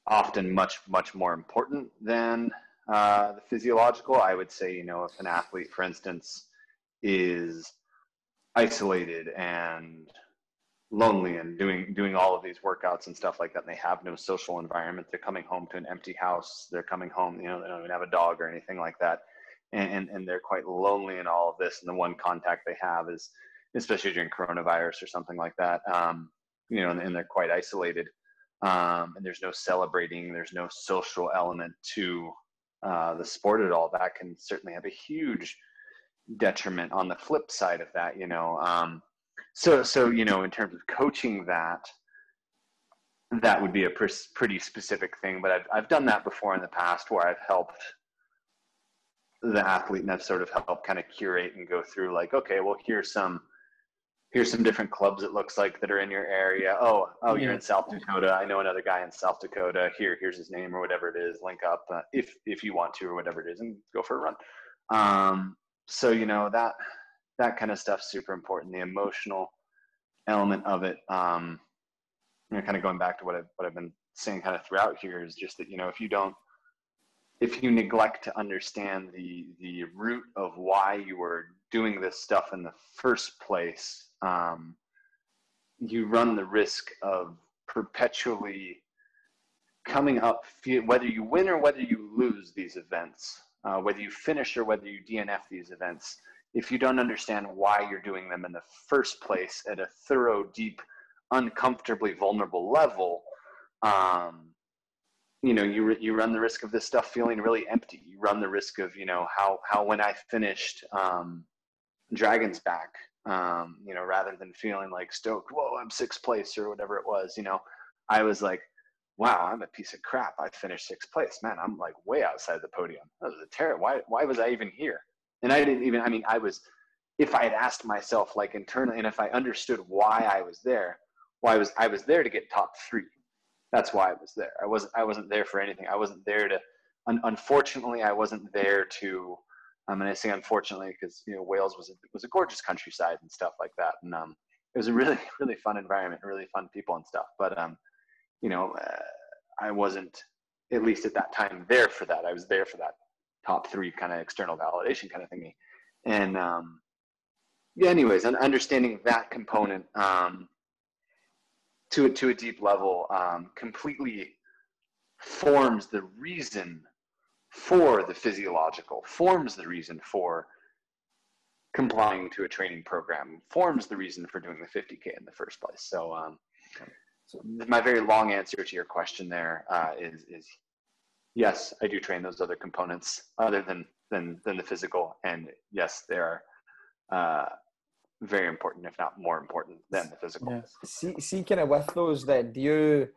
often much much more important than uh, the physiological. I would say you know if an athlete, for instance, is isolated and lonely and doing doing all of these workouts and stuff like that and they have no social environment they're coming home to an empty house they're coming home you know they don't even have a dog or anything like that and, and, and they're quite lonely in all of this and the one contact they have is especially during coronavirus or something like that um, you know and, and, they're quite isolated um, and there's no celebrating there's no social element to uh, the sport at all that can certainly have a huge detriment on the flip side of that you know um, so so you know in terms of coaching that that would be a pr- pretty specific thing but I've, I've done that before in the past where i've helped the athlete and i've sort of helped kind of curate and go through like okay well here's some here's some different clubs it looks like that are in your area. Oh oh you're in south dakota. I know another guy in south dakota. Here here's his name or whatever it is. Link up uh, if if you want to or whatever it is and go for a run. Um, so you know that that kind of stuff's super important. The emotional element of it, um, you know, kind of going back to what I've, what I've been saying kind of throughout here is just that, you know, if you don't, if you neglect to understand the, the root of why you were doing this stuff in the first place, um, you run the risk of perpetually coming up, whether you win or whether you lose these events, uh, whether you finish or whether you DNF these events, if you don't understand why you're doing them in the first place at a thorough, deep, uncomfortably vulnerable level, um, you know, you you run the risk of this stuff feeling really empty. You run the risk of, you know, how how when I finished um, Dragon's Back, um, you know, rather than feeling like stoked, whoa, I'm sixth place or whatever it was, you know, I was like, wow, I'm a piece of crap. I finished sixth place. Man, I'm like way outside the podium. That was a terror. Why why was I even here? And I didn't even. I mean, I was. If I had asked myself like internally, and if I understood why I was there, why I was I was there to get top three that's why I was there. I wasn't I wasn't there for anything. I wasn't there to. Un- unfortunately, I wasn't there to. Um, and I say unfortunately because you know Wales was a, was a gorgeous countryside and stuff like that, and um, it was a really really fun environment, really fun people and stuff. But um, you know, uh, I wasn't at least at that time there for that. I was there for that top three kind of external validation kind of thingy, and um, yeah. Anyways, understanding that component, um, to, to a deep level um, completely forms the reason for the physiological, forms the reason for complying to a training program, forms the reason for doing the 50K in the first place. So, um, so my very long answer to your question there uh, is is yes, I do train those other components other than than than the physical, and yes, they are uh, very important, if not more important than the physical. Yeah. See, see, kind of with those, then do you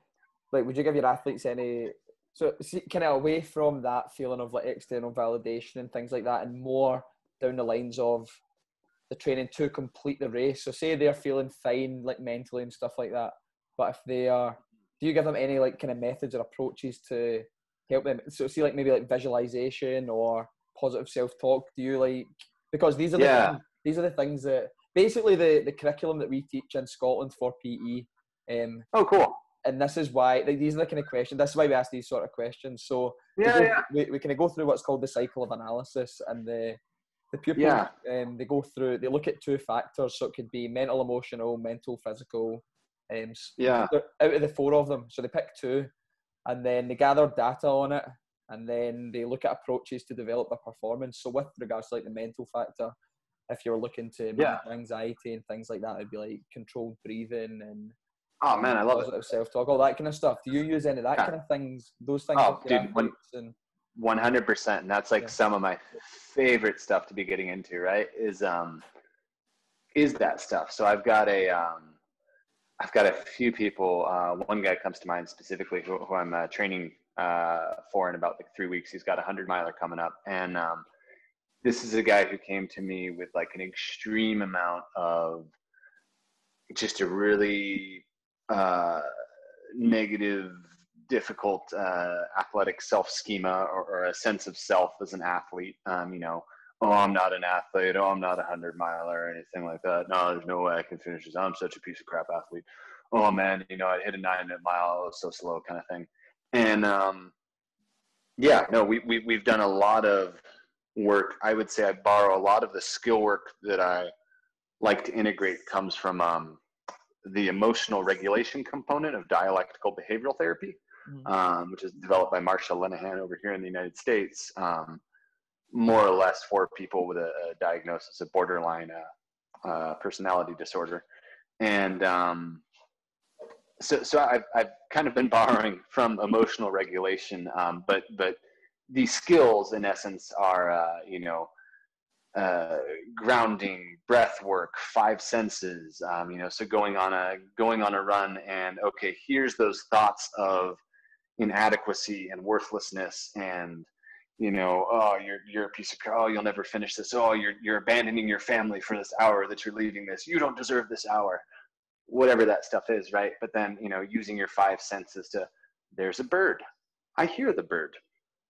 like? Would you give your athletes any? So, see, kind of away from that feeling of like external validation and things like that, and more down the lines of the training to complete the race. So, say they're feeling fine, like mentally and stuff like that, but if they are, do you give them any like kind of methods or approaches to help them? So, see, like maybe like visualization or positive self talk. Do you like because these are the yeah. things, these are the things that basically the, the curriculum that we teach in Scotland for PE. Um, oh, cool. And this is why like, these are the kind of questions. This is why we ask these sort of questions. So yeah, we, yeah. we, we kind of go through what's called the cycle of analysis, and the the pupils yeah. um, they go through. They look at two factors, so it could be mental, emotional, mental, physical. Um, yeah. Out of the four of them, so they pick two, and then they gather data on it, and then they look at approaches to develop their performance. So with regards to like the mental factor, if you're looking to manage yeah. anxiety and things like that, it'd be like controlled breathing and oh man, I love positive self talk, all that kind of stuff. Do you use any of that yeah. kind of things? Those things? Oh, dude, one hundred percent. And that's like yeah. some of my favorite stuff to be getting into. Right? Is um, is that stuff? So I've got a um, I've got a few people. Uh, one guy comes to mind specifically who, who I'm uh, training uh, for in about like three weeks. He's got a hundred miler coming up, and um, this is a guy who came to me with like an extreme amount of just a really uh, negative, difficult uh, athletic self schema or, or, a sense of self as an athlete. Um, you know, oh, I'm not an athlete. Oh, I'm not a hundred miler or anything like that. No, there's no way I can finish this. I'm such a piece of crap athlete. Oh man, you know, I hit a nine minute mile. It was so slow, kind of thing. And um, yeah, no, we, we we've done a lot of work, I would say I borrow a lot of the skill work that I like to integrate comes from um, the emotional regulation component of dialectical behavioral therapy, mm-hmm. um, which is developed by Marsha Linehan over here in the United States, um, more or less for people with a, a diagnosis of borderline uh, uh, personality disorder. And um, so, so I've, I've kind of been borrowing from emotional regulation, um, but, but these skills in essence are uh, you know uh, grounding breath work five senses um, you know so going on a going on a run and okay here's those thoughts of inadequacy and worthlessness and you know oh you're you're a piece of oh you'll never finish this. Oh you're you're abandoning your family for this hour that you're leaving this. You don't deserve this hour. Whatever that stuff is right? But then you know using your five senses to there's a bird. I hear the bird.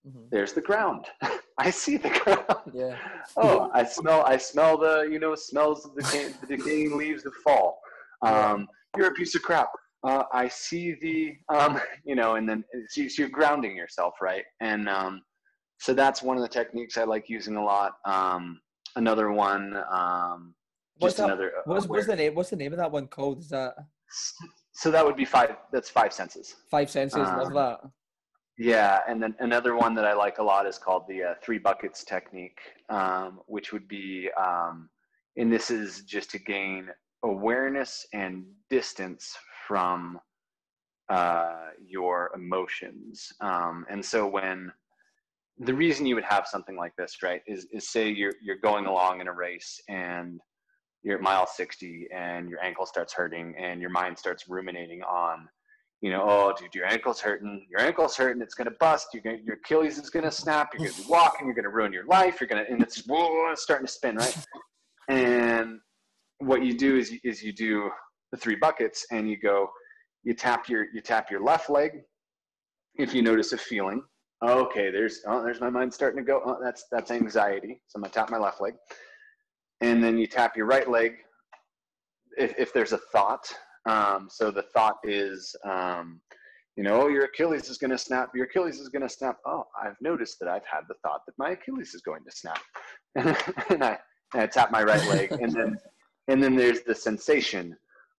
Mm-hmm. There's the ground. I see the ground. Yeah. oh, I smell. I smell the you know smells of the, decaying, the decaying leaves of fall. Um, you're a piece of crap. Uh, I see the um, you know, and then so you're grounding yourself, right? And um, so that's one of the techniques I like using a lot. Um, another one, um, what's just that, another. Uh, what's, what's the name? What's the name of that one called? Is that so that would be five. That's five senses. Five senses. love Um, that. Yeah, and then another one that I like a lot is called the uh, three buckets technique, um, which would be, um, and this is just to gain awareness and distance from uh, your emotions. Um, and so when the reason you would have something like this, right, is, is say you're you're going along in a race and you're at mile 60 and your ankle starts hurting and your mind starts ruminating on you know, oh, dude, your ankle's hurting. Your ankle's hurting. It's gonna bust. You're gonna, your Achilles is gonna snap. You're gonna be walking. You're gonna ruin your life. You're gonna, and it's whoa, it's starting to spin, right? And what you do is, is you do the three buckets, and you go, you tap your, you tap your left leg. If you notice a feeling, okay, there's, oh, there's my mind starting to go. Oh, that's that's anxiety. So I'm gonna tap my left leg, and then you tap your right leg. If if there's a thought, um, so the thought is, um, you know, oh, your Achilles is going to snap. Your Achilles is going to snap. Oh, I've noticed that I've had the thought that my Achilles is going to snap, and I and I tap my right leg, and then and then there's the sensation.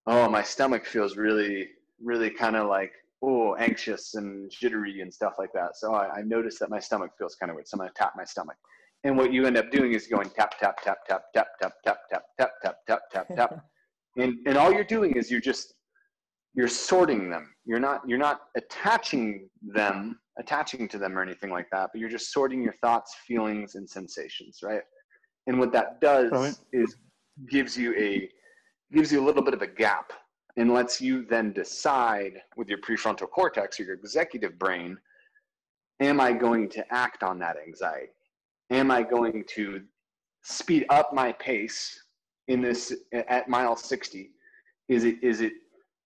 Oh, my stomach feels really, really kind of like oh anxious and jittery and stuff like that. So I, I noticed that my stomach feels kind of weird. So I'm going to tap my stomach. And what you end up doing is going tap tap tap tap tap tap tap tap tap tap tap tap tap and and all you're doing is you're just you're sorting them. You're not you're not attaching them attaching to them or anything like that but you're just sorting your thoughts feelings and sensations right? And what that does Right. is gives you a gives you a little bit of a gap and lets you then decide with your prefrontal cortex or your executive brain am i going to act on that anxiety? Am i going to speed up my pace in this at mile 60 is it is it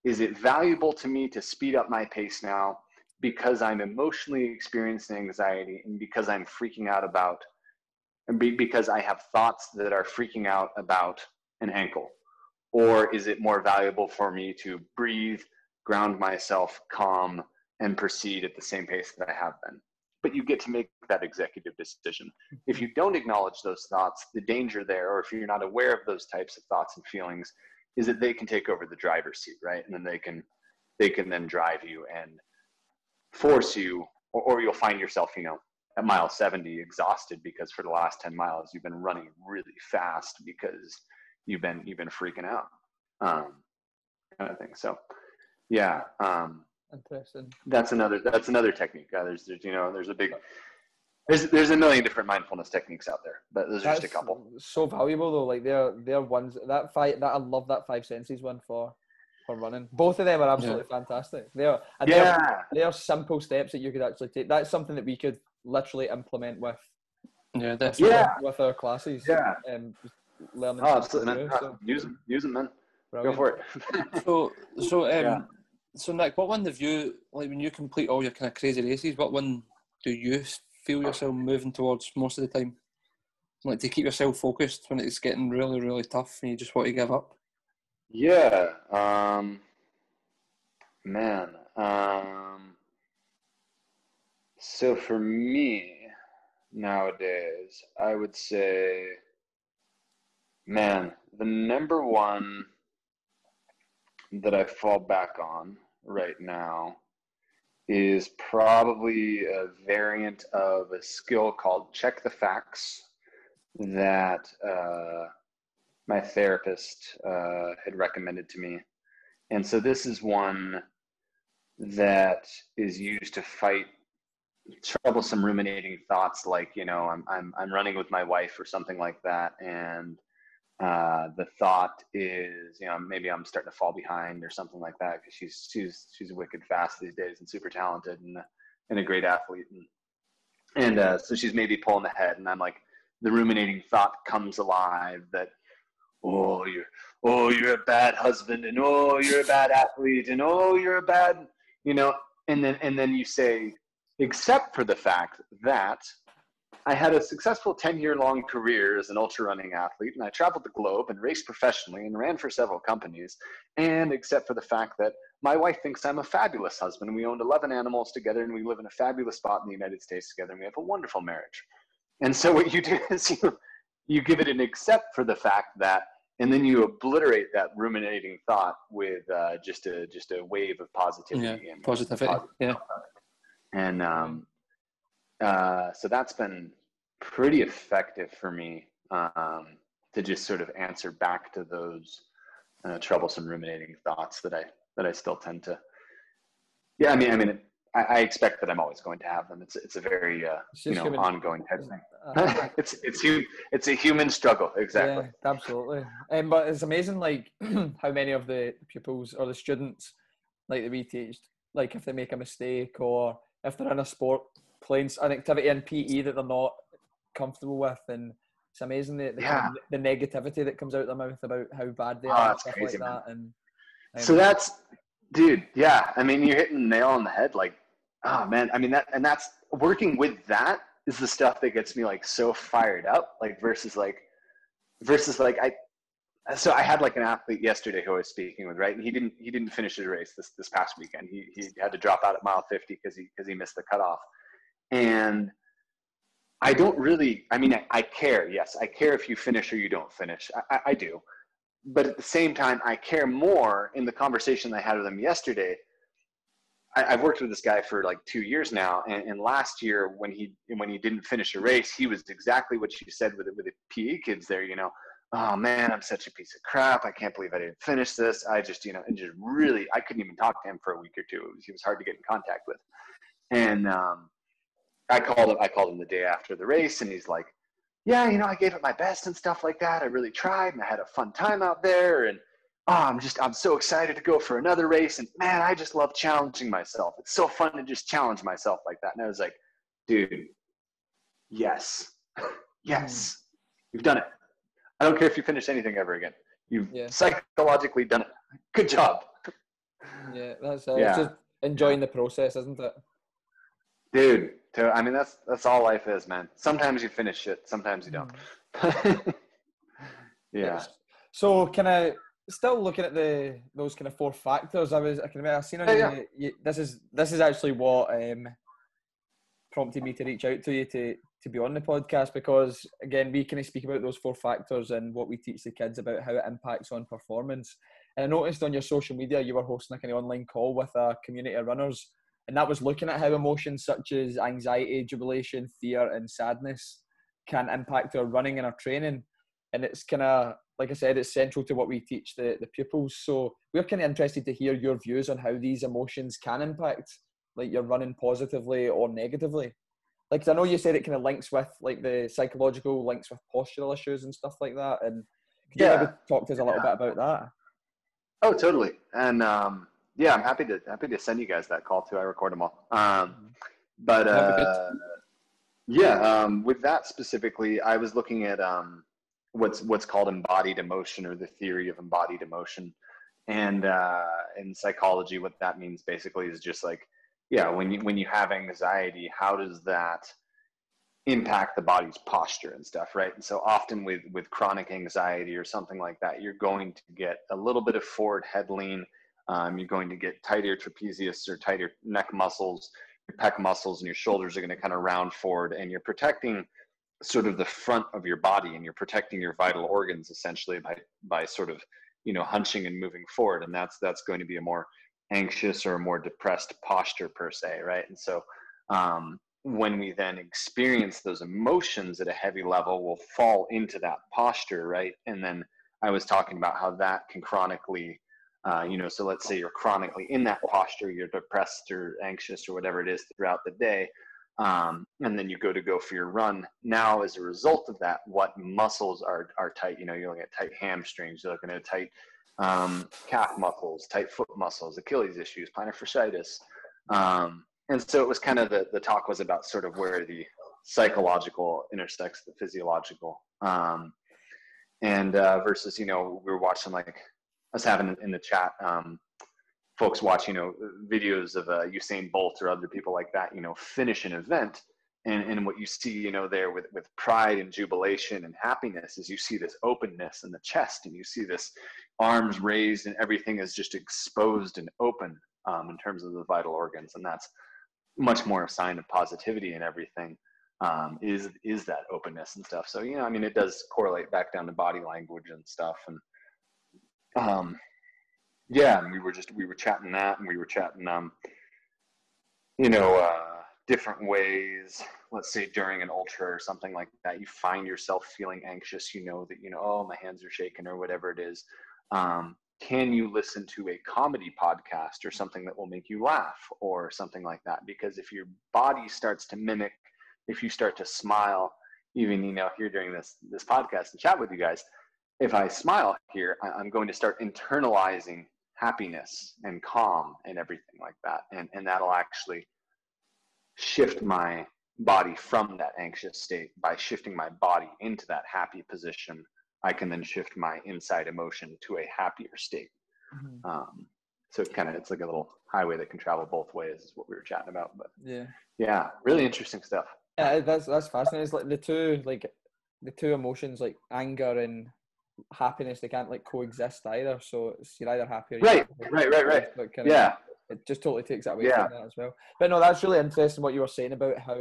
is it valuable to me to speed up my pace now because i'm emotionally experiencing anxiety and because i'm freaking out about and be, because i have thoughts that are freaking out about an ankle? Or is it more valuable for me to breathe ground myself calm and proceed at the same pace that i have been but you get to make that executive decision if you don't acknowledge those thoughts, the danger there, or if you're not aware of those types of thoughts and feelings, is that they can take over the driver's seat, right? And then they can they can then drive you and force you, or, or you'll find yourself, you know, at mile 70 exhausted because for the last 10 miles you've been running really fast because you've been you've been freaking out. Um, kind of thing. So yeah, um, Interesting. that's another that's another technique. Uh, there's, there's you know there's a big there's there's a million different mindfulness techniques out there, but those are just a couple. So valuable though. Like they're they're ones that five that I love that five senses one for for running. Both of them are absolutely fantastic. They're and they're, Yeah, they're simple steps that you could actually take. That's something that we could literally implement with Yeah, definitely. Yeah. with our classes. Yeah. And just learning. oh, absolutely, man. through, so Use them, use them, man. brilliant. Go for it. So, so, um, Yeah. So Nick, what one have you like when you complete all your kind of crazy races? What one do you feel yourself moving towards most of the time? Like to keep yourself focused when it's getting really, really tough and you just want to give up. yeah, um, man. Um, so for me nowadays, I would say, man, the number one that I fall back on right now is probably a variant of a skill called check the facts that uh, my therapist uh, had recommended to me. And so this is one that is used to fight troublesome ruminating thoughts like, you know, I'm, I'm, I'm running with my wife or something like that. And uh, the thought is, you know, maybe I'm starting to fall behind or something like that because she's she's she's wicked fast these days and super talented and and a great athlete. And and uh, so she's maybe pulling ahead and I'm like the ruminating thought comes alive that oh you're oh you're a bad husband and oh you're a bad athlete and oh you're a bad you know and then and then you say except for the fact that I had a successful 10 year long career as an ultra running athlete, and I traveled the globe and raced professionally and ran for several companies. And except for the fact that my wife thinks I'm a fabulous husband, we owned 11 animals together, and we live in a fabulous spot in the United States together, and we have a wonderful marriage. And so, what you do is you, you give it an except for the fact that, and then you obliterate that ruminating thought with uh, just a just a wave of positivity Yeah, and positivity. Yeah. and um, uh, so that's been pretty effective for me um, to just sort of answer back to those uh, troublesome ruminating thoughts that I that I still tend to. Yeah, I mean, I mean, I, I expect that I'm always going to have them. It's it's a very uh, It's you know human- ongoing type thing. Uh, it's it's it's a human struggle exactly. Yeah, absolutely. Um, but it's amazing, like how many of the pupils or the students, like that we teach, like if they make a mistake or if they're in a sport playing an activity in PE that they're not comfortable with, and it's amazing the the, kind of- the negativity that comes out of their mouth about how bad they Oh, are and stuff crazy, like man. that. And So that's, dude, yeah. I mean, you're hitting the nail on the head. Like, oh man. I mean that, and that's working with that is the stuff that gets me like so fired up. Like versus like, versus like I. So I had like an athlete yesterday who I was speaking with, right? And he didn't he didn't finish his race this this past weekend. He he had to drop out at mile 50 because he because he missed the cutoff. And I don't really. I mean, I, I care. Yes, I care if you finish or you don't finish. I, I, I do but at the same time, I care more in the conversation I had with him yesterday. I, I've worked with this guy for like two years now, and, and last year when he when he didn't finish a race, he was exactly what you said with with the PE kids there. You know, oh man, I'm such a piece of crap. I can't believe I didn't finish this. I just you know, and just really, I couldn't even talk to him for a week or two. It was, he was hard to get in contact with, and um, I called him. I called him the day after the race, and he's like yeah, you know, I gave it my best and stuff like that. I really tried and I had a fun time out there. And oh, I'm just, I'm so excited to go for another race. And man, I just love challenging myself. It's so fun to just challenge myself like that. And I was like, dude, yes, yes, you've done it. I don't care if you finish anything ever again. You've Yeah. psychologically done it. Good job, yeah, that's uh, Yeah. it's just enjoying the process, isn't it? dude. To, I mean, that's, that's all life is, man. Sometimes you finish it. Sometimes you don't. yeah. So, kind of still looking at the those kind of four factors. I was I can remember I seen on yeah. you, this is this is actually what um, prompted me to reach out to you to to be on the podcast because again we kind of speak about those four factors and what we teach the kids about how it impacts on performance. And I noticed on your social media you were hosting a kind of online call with a community of runners, and that was looking at how emotions such as anxiety, jubilation, fear, and sadness can impact our running and our training. And it's kind of like I said, it's central to what we teach the, the pupils. So we're kind of interested to hear your views on how these emotions can impact like your running positively or negatively. Like I know you said it kind of links with like the psychological links with postural issues and stuff like that. And could you Yeah. maybe talk to us a little Yeah. bit about that? Oh, totally. And um, yeah, I'm happy to happy to send you guys that call too. I record them all. Um, but That'd be good. uh, yeah, um, with that specifically, I was looking at um, what's what's called embodied emotion or the theory of embodied emotion, and uh, in psychology, what that means basically is just like yeah, when you when you have anxiety, how does that impact the body's posture and stuff, right? And so often with with chronic anxiety or something like that, you're going to get a little bit of forward head lean. Um, you're going to get tighter trapezius or tighter neck muscles. Your pec muscles and your shoulders are going to kind of round forward, and you're protecting sort of the front of your body, and you're protecting your vital organs essentially by by sort of you know hunching and moving forward, and that's that's going to be a more anxious or a more depressed posture per se, right? And so um, when we then experience those emotions at a heavy level, we'll fall into that posture, right? And then I was talking about how that can chronically, uh, you know, so let's say you're chronically in that posture, you're depressed or anxious or whatever it is throughout the day, um, and then you go to go for your run. Now, as a result of that, what muscles are are tight? You know, you're looking at tight hamstrings, you're looking at tight um, calf muscles, tight foot muscles, Achilles issues, plantar fasciitis. Um, and so it was kind of the, the talk was about sort of where the psychological intersects the physiological. Um, and uh, versus, you know, we were watching like, was having in the chat, um, folks watch, you know, videos of uh, Usain Bolt or other people like that, you know, finish an event. And, and what you see, you know, there with, with pride and jubilation and happiness is you see this openness in the chest and you see this arms raised and everything is just exposed and open um, in terms of the vital organs. And that's much more a sign of positivity and everything um, is, is that openness and stuff. So, you know, I mean, it does correlate back down to body language and stuff. And um, yeah, and we were just we were chatting that, and we were chatting, um, you know, uh, different ways. Let's say during an ultra or something like that, you find yourself feeling anxious. You know that you know, oh, my hands are shaking or whatever it is. Um, can you listen to a comedy podcast or something that will make you laugh or something like that? Because if your body starts to mimic, if you start to smile, even you know here during this this podcast and chat with you guys, if I smile here, I'm going to start internalizing happiness and calm and everything like that. And, and that'll actually shift my body from that anxious state by shifting my body into that happy position. I can then shift my inside emotion to a happier state. Mm-hmm. Um, so it's kind of it's like a little highway that can travel both ways is what we were chatting about but yeah yeah really interesting stuff yeah that's that's fascinating it's like the two like the two emotions like anger and happiness they can't like coexist either. So you're either happy or right, right, right, right. yeah, it just totally takes that away yeah. from that as well. But no, that's really interesting what you were saying about how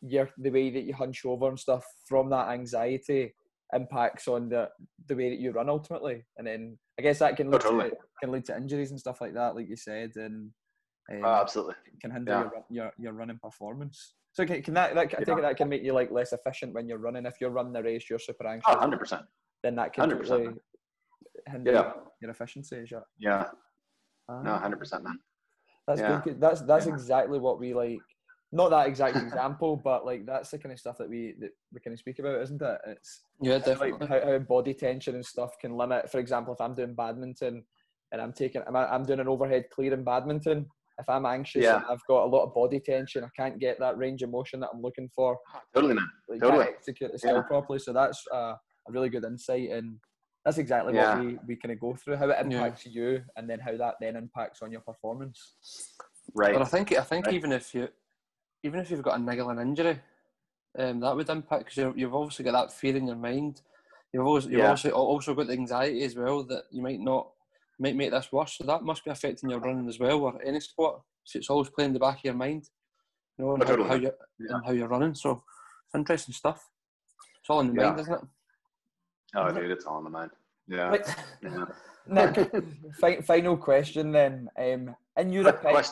your the way that you hunch over and stuff from that anxiety impacts on the the way that you run ultimately, and then I guess that can lead oh, totally. to, can lead to injuries and stuff like that, like you said, and um, oh, absolutely can hinder yeah. your, your your running performance. So can, can that, that I think that can make you like less efficient when you're running. If you're running the race, you're super anxious. 100 percent then that can 100%. really hinder yeah. your efficiency. Yeah. Yeah. no, ah. hundred percent, man. That's yeah. good. That's that's yeah. exactly what we like. Not that exact example, but like that's the kind of stuff that we that we kind of speak about, isn't it? It's yeah, definitely. Like how, how body tension and stuff can limit. For example, if I'm doing badminton and I'm taking, I'm, I'm doing an overhead clear in badminton. If I'm anxious yeah. and I've got a lot of body tension, I can't get that range of motion that I'm looking for. Totally, man. Like, totally. execute the skill yeah. properly. So that's uh, a really good insight and that's exactly yeah. what we, we kind of go through how it impacts yeah. you and then how that then impacts on your performance. Right. But i think i think right. even if you even if you've got a niggling injury um, that would impact because you've obviously got that fear in your mind. You've also you've yeah. also also got the anxiety as well that you might not might make this worse. So that must be affecting your running as well or any sport. So it's always playing the back of your mind you know and how, how, you and how you're running. So it's interesting stuff. It's all in the mind isn't it Oh, dude, it's all in the mind. Yeah. yeah. Nick, final question then. Um, in your opinion,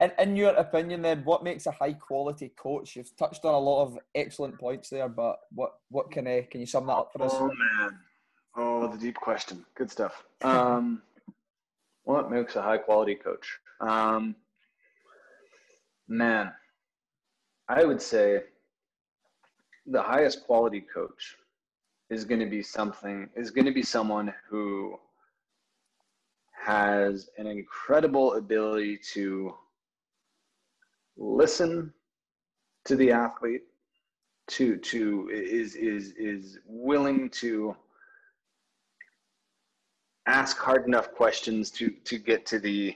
in, in your opinion, then, what makes a high quality coach? You've touched on a lot of excellent points there, but what what can uh, can you sum that up for us? Oh man, oh the deep question. Good stuff. Um, what makes a high quality coach? Um, man, I would say the highest quality coach is going to be something is going to be someone who has an incredible ability to listen to the athlete to to is is is willing to ask hard enough questions to to get to the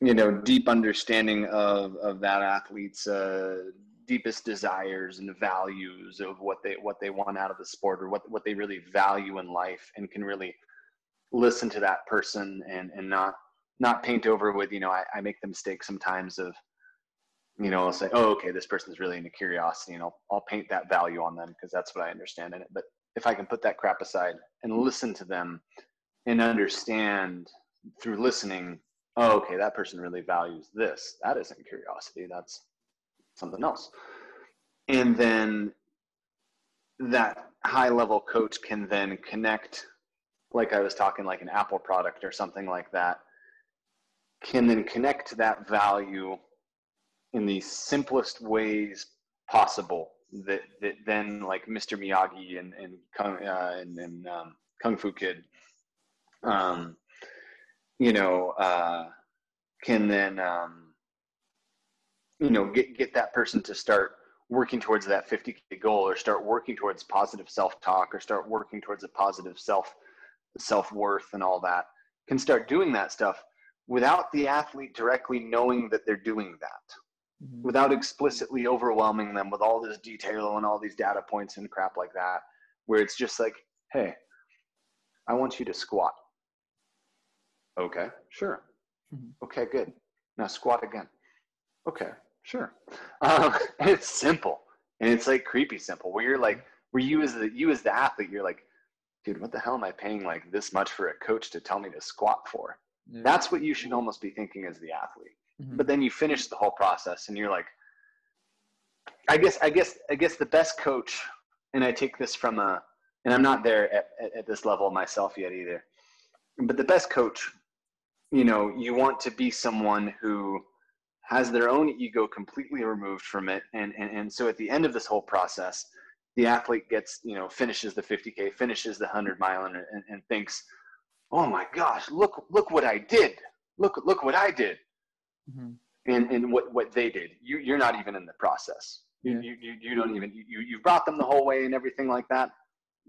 you know deep understanding of of that athlete's uh, deepest desires and values of what they what they want out of the sport or what what they really value in life and can really listen to that person and and not not paint over with you know I, I make the mistake sometimes of you know I'll say oh okay this person's really into curiosity and I'll I'll paint that value on them because that's what I understand in it. But if I can put that crap aside and listen to them and understand through listening oh okay that person really values this. That isn't curiosity. That's something else. And then that high level coach can then connect, like I was talking, like an Apple product or something like that, can then connect that value in the simplest ways possible that, that then like Mr. Miyagi and, and, Kung, uh, and, and um, Kung Fu Kid, um, you know, uh, can then um, you know get get that person to start working towards that 50k goal or start working towards positive self-talk or start working towards a positive self self-worth and all that can start doing that stuff without the athlete directly knowing that they're doing that. Mm-hmm. without explicitly overwhelming them with all this detail and all these data points and crap like that where it's just like hey i want you to squat. Okay sure. Mm-hmm. okay good. Now squat again. Okay Sure. Um, it's simple and it's like creepy simple where you're like, where you as the, you as the athlete, you're like, dude, what the hell am I paying like this much for a coach to tell me to squat for? Yeah. That's what you should almost be thinking as the athlete. Mhm. But then you finish the whole process and you're like, I guess, I guess, I guess the best coach, and I take this from a, and I'm not there at, at, at this level myself yet either, but the best coach, you know, you want to be someone who has their own ego completely removed from it. And, and, and so at the end of this whole process, the athlete gets, you know, finishes the 50K, finishes the 100 mile and, and, and thinks, oh my gosh, look, look what I did. Look, look what I did Mhm. and, and what, what they did. You, you're not even in the process. You, Yeah. you, you, you don't even, you, you've brought them the whole way and everything like that,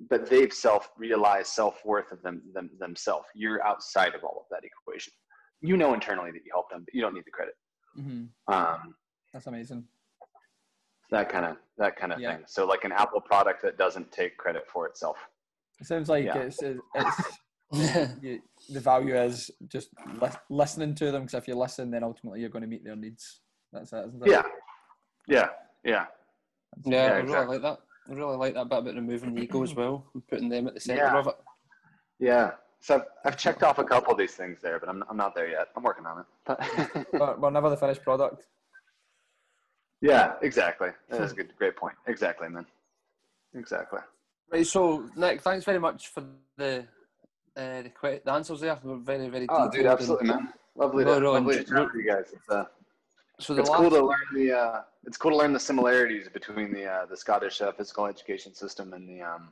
but they've self realized self worth of them, them themselves. You're outside of all of that equation. You know internally that you helped them, but you don't need the credit. Mhm. Um, That's amazing. that kind of that kind of Yeah. thing. So like an Apple product that doesn't take credit for itself. It sounds like Yeah. it's it's you, the value is just li- listening to them because if you listen, then ultimately you're going to meet their needs. That's it, isn't it? Yeah, yeah, yeah. Yeah, Yeah, I really exactly. like that. I really like that bit about removing the ego as well and putting them at the centre Yeah. of it. Yeah. So I've, I've checked off a couple of these things there, but I'm, I'm not there yet. I'm working on it. But we're never the finished product. yeah, exactly. That's a good, great point. Exactly, man. Exactly. Right, so Nick, thanks very much for the uh, the, que- the answers there. Were very, very Oh, dude, and- absolutely, man. Lovely to, lovely to chat with you guys. It's, uh, So it's cool to learn the uh, it's cool to learn the similarities between the uh, the Scottish uh, physical education system and the um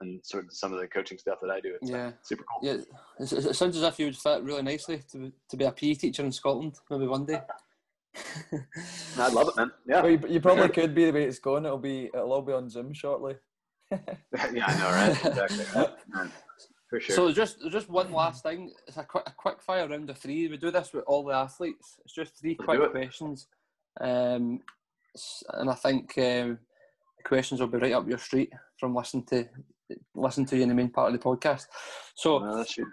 and sort of some of the coaching stuff that I do. It's uh, Yeah. super cool. yeah, it, it sounds as if you would fit really nicely to to be a PE teacher in Scotland, maybe one day. I'd love it, man. Yeah, Well, you, you probably could be the way it's going. It'll be it'll all be on Zoom shortly. yeah, I know, right? Exactly. Man, For sure. So just just one last thing. It's a quick, a quick fire round of three. We do this with all the athletes. It's just three Let's quick questions, um, and I think um, the questions will be right up your street from listening to listen to you in the main part of the podcast. So you.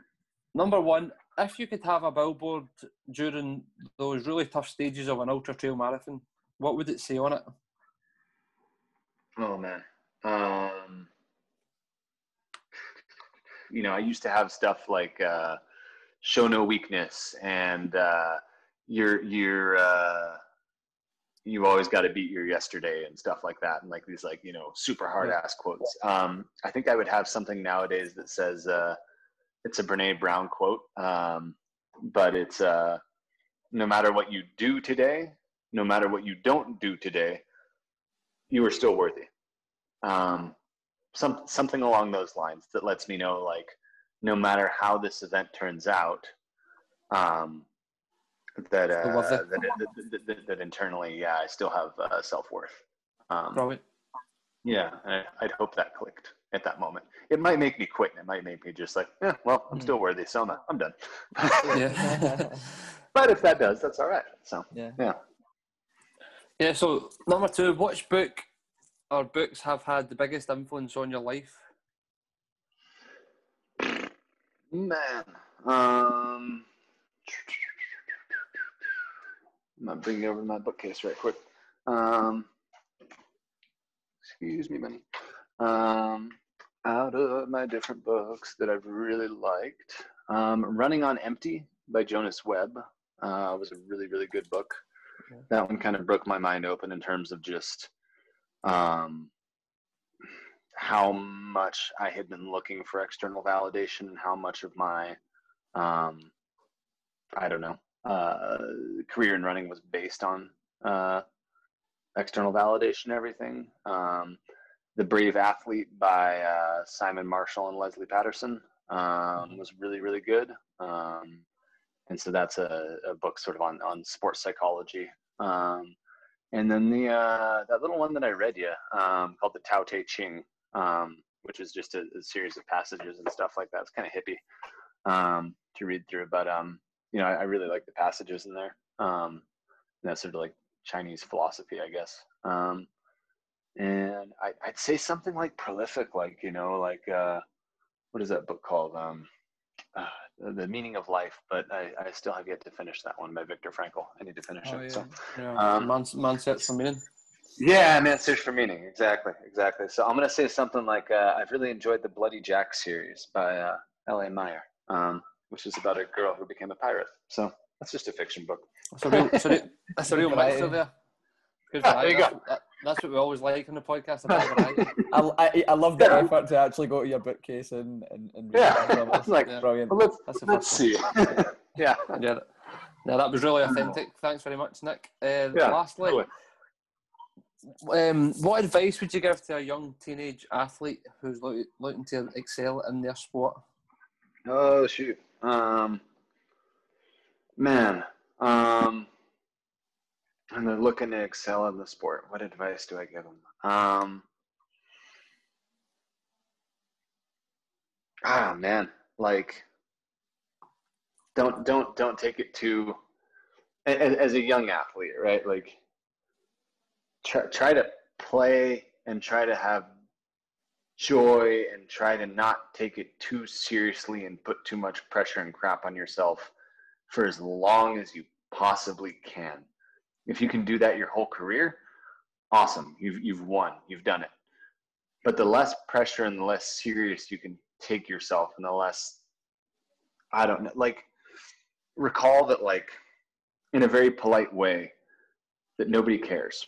number one, if you could have a billboard during those really tough stages of an ultra trail marathon, what would it say on it? Oh man. Um, you know, I used to have stuff like uh, show no weakness and uh, you're you're uh, you always got to beat your yesterday and stuff like that and like these like you know super hard ass quotes. Um, I think I would have something nowadays that says uh, it's a Brene Brown quote, um, but it's uh, no matter what you do today, no matter what you don't do today, you are still worthy um, some something along those lines that lets me know like no matter how this event turns out um, that, uh, Still that, that, that, that, that internally yeah i still have uh, self-worth. Um, Brilliant. yeah and I, i'd hope that clicked at that moment. It might make me quit and it might make me just like yeah well i'm still worthy so i'm, I'm done. But if that does that's all right so Yeah. yeah. Yeah, so number two, which book or books have had the biggest influence on your life? Man, um, I'm gonna bring over my bookcase right quick. Um, excuse me, Benny. Um, out of my different books that I've really liked, um, "Running on Empty" by Jonice Webb uh, was a really, really good book. Okay. That one kind of broke my mind open in terms of just um, how much I had been looking for external validation and how much of my, um, I don't know, uh, career in running was based on uh, external validation everything. Um, the Brave Athlete by uh, Simon Marshall and Lesley Paterson um, was really, really good. Um, and so that's a, a book sort of on, on sports psychology. Um, and then the uh, that little one that I read you um, called the Tao Te Ching, um, which is just a, a series of passages and stuff like that. It's kind of hippie um, to read through, but um, you know I, I really like the passages in there. Um, and that's sort of like Chinese philosophy, I guess. Um, and I, I'd say something like prolific, like you know, like uh, what is that book called? Um, uh, the, the Meaning of Life, but I, I still have yet to finish that one by Viktor Frankl. I need to finish Oh, it. yeah. So Yeah, Um, man, man sets for meaning. Yeah, man, search for meaning. Exactly, exactly. So I'm gonna say something like uh, I've really enjoyed the Bloody Jack series by uh, L.A. Meyer, um, which is about a girl who became a pirate. So that's just a fiction book. That's a real, that's a that's a real mixture there. Good Yeah, there you that's, go. that- that's what we always like on the podcast. A bit of variety. I, I, I love the Yeah. effort to actually go to your bookcase and and, and read Yeah, it. it's like Yeah. brilliant. well, let's That's let's see. yeah, Yeah, yeah, that was really authentic. Thanks very much, Nick. Uh, Yeah, lastly, um, what advice would you give to a young teenage athlete who's looking to excel in their sport? Oh shoot. Um man. Um and they're looking to excel in the sport. What advice do I give them? Um Ah man, like don't don't don't take it too as, as a young athlete, right? Like try try to play and try to have joy and try to not take it too seriously and put too much pressure and crap on yourself for as long as you possibly can. If you can do that your whole career, awesome. You've you've won. You've done it. But the less pressure and the less serious you can take yourself and the less I don't know like recall that like in a very polite way that nobody cares.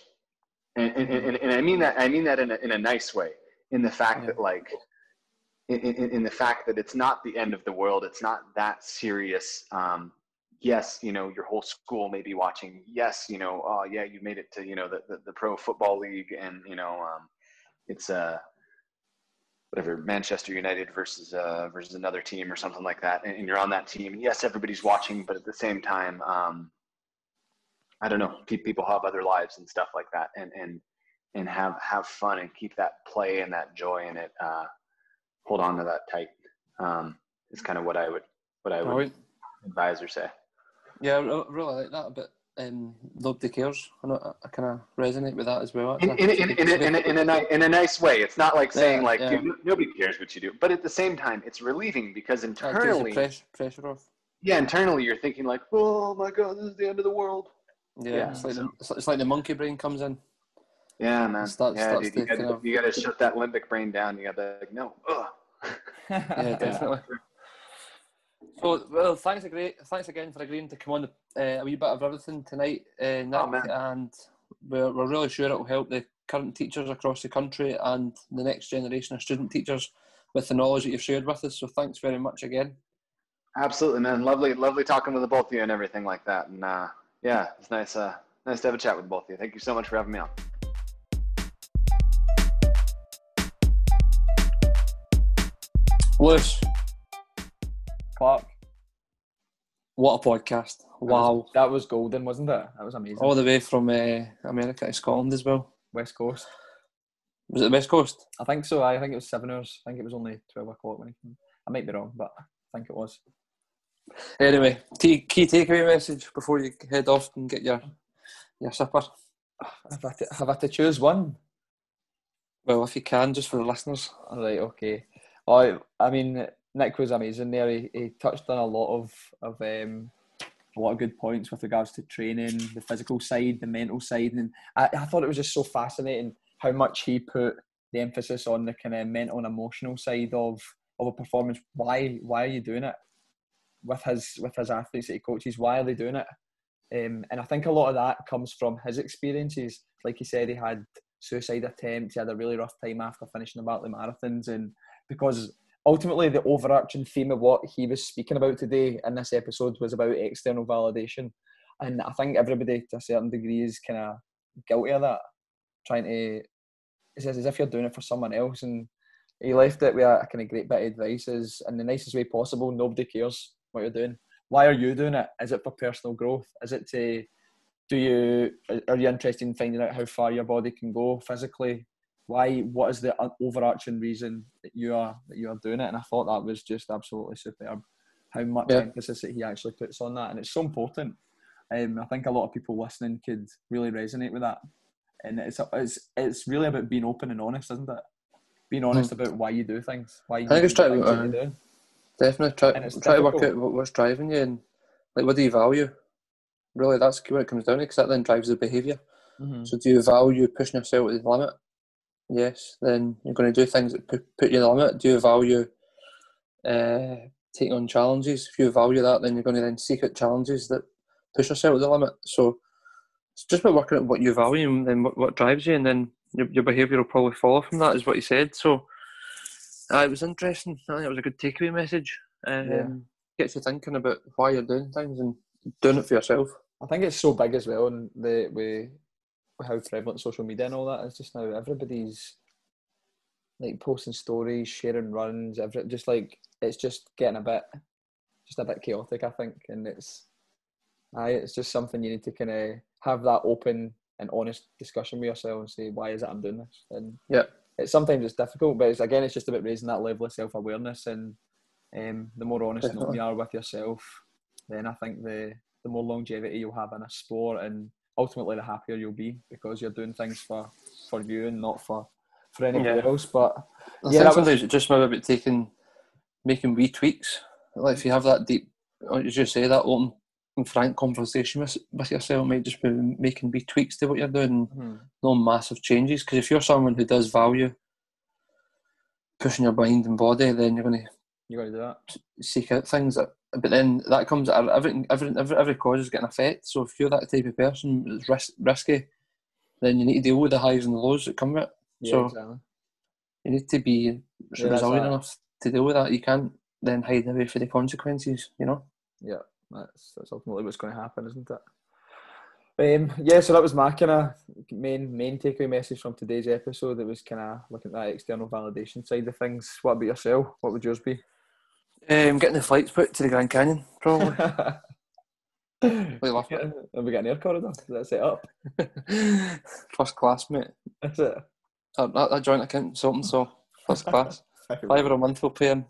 And and, and, and I mean that I mean that in a, in a nice way in the fact Yeah. that like in, in, in the fact that it's not the end of the world it's not that serious um, yes you know your whole school may be watching yes you know oh yeah you made it to you know the, the, the pro football league and you know um, it's uh whatever manchester united versus uh, versus another team or something like that and, and you're on that team and yes everybody's watching but at the same time um, i don't know people have other lives and stuff like that and and and have have fun and keep that play and that joy in it. Uh, hold on to that tight. Um, is kind of what I would what I would advise or say. Yeah, I really like that. But um, nobody cares. I, know, I kind of resonate with that as well. In, in, in, in, a, in, a, in, a, in a nice way. It's not like saying Yeah, like yeah. dude, nobody cares what you do, but at the same time, it's relieving because internally, press, pressure off. yeah, internally you're thinking like, oh my god, this is the end of the world. Yeah, Yeah, it's, like so- the, it's like the monkey brain comes in. Yeah, man. Starts- yeah, starts dude, you to gotta, you gotta shut that limbic brain down. You gotta like, no. Ugh. Yeah, definitely. So, well, thanks thanks again for agreeing to come on uh, a wee bit of everything tonight, uh, Nick, Oh, and we're, we're really sure it will help the current teachers across the country and the next generation of student teachers with the knowledge that you've shared with us. So, thanks very much again. Absolutely, man. Lovely, lovely talking with the both of you and everything like that. And uh, yeah, it's nice, uh, nice to have a chat with both of you. Thank you so much for having me on. Lewis, Clark. what a podcast! that was- Wow, that was golden, wasn't it? That was amazing. all the way from uh, America to Scotland as well. West Coast. Was it the West Coast? I think so. I think it was seven hours. I think it was only twelve o'clock when he came. I might be wrong, but I think it was. Anyway, key, key takeaway message before you head off and get your your supper. Have I to, have I to choose one? Well, if you can, just for the listeners. All right, okay. Oh, I mean, Nick was amazing there. He, he touched on a lot of of um, a lot of good points with regards to training, the physical side, the mental side, and I, I thought it was just so fascinating how much he put the emphasis on the kind of mental and emotional side of of a performance. Why why are you doing it with his with his athletes that he coaches? Why are they doing it? Um, and I think a lot of that comes from his experiences. Like he said, he had suicide attempts. He had a really rough time after finishing the Barkley marathons, and because ultimately the overarching theme of what he was speaking about today in this episode was about external validation, and I think everybody to a certain degree is kind of guilty of that, trying to. Says as if you're doing it for someone else, and he left it with a, kind of great bit of advice: is in the nicest way possible. Nobody cares what you're doing. Why are you doing it? Is it for personal growth? Is it to do you are you interested in finding out how far your body can go physically why what is the overarching reason that you are that you are doing it and i thought that was just absolutely superb how much Yeah. emphasis that he actually puts on that and it's so important um, i think a lot of people listening could really resonate with that and it's it's it's really about being open and honest isn't it being honest about why you do things why you Hmm. I think it's trying to, uh. Definitely try, try to work out what's driving you and like what do you value. Really, that's what it comes down to because that then drives the behaviour. Mm-hmm. So do you value pushing yourself to the limit? Yes. Then you're going to do things that put, put you the limit. Do you value uh, taking on challenges? If you value that, then you're going to then seek out challenges that push yourself to the limit. So it's just about working out what you value and then what, what drives you, and then your, your behaviour will probably follow from that, is what you said. So uh, it was interesting. I think it was a good takeaway message. Um, yeah. Gets you thinking about why you're doing things and doing it for yourself. I think it's so big as well, and the way how prevalent social media and all that is just now. Everybody's like posting stories, sharing runs, every just like it's just getting a bit, just a bit chaotic. I think, and it's, I it's just something you need to kind of have that open and honest discussion with yourself and say why is it I'm doing this. And yeah, it's sometimes it's difficult, but it's again it's just about raising that level of self awareness and um, the more honest you are with yourself, then I think the the more longevity you'll have in a sport and ultimately the happier you'll be because you're doing things for for you and not for for anybody yeah. else. But I yeah, sometimes was... just maybe about taking making wee tweaks. Like if you have that deep, as you say, that open and frank conversation with, with yourself might just be making wee tweaks to what you're doing, hmm. no massive changes. Because if you're someone who does value pushing your mind and body, then you're going to you're going to do that. Seek out things that but then that comes every every every, every cause is getting an effect. So if you're that type of person it's ris- risky, then you need to deal with the highs and the lows that come with it. Yeah, so exactly. you need to be yeah, resilient enough to deal with that. You can't then hide away for the consequences. You know. Yeah, that's that's ultimately what's going to happen, isn't it? Um, yeah, so that was my kind of main main takeaway message from today's episode. It was kind of looking at that external validation side of things. What about yourself? What would yours be? Um, getting the flights put to the Grand Canyon, probably. we it. Have we got an air corridor? Is that set up? First class, mate. That's it. Uh, that, that joint account something, so first class. Five or a month we'll pay him.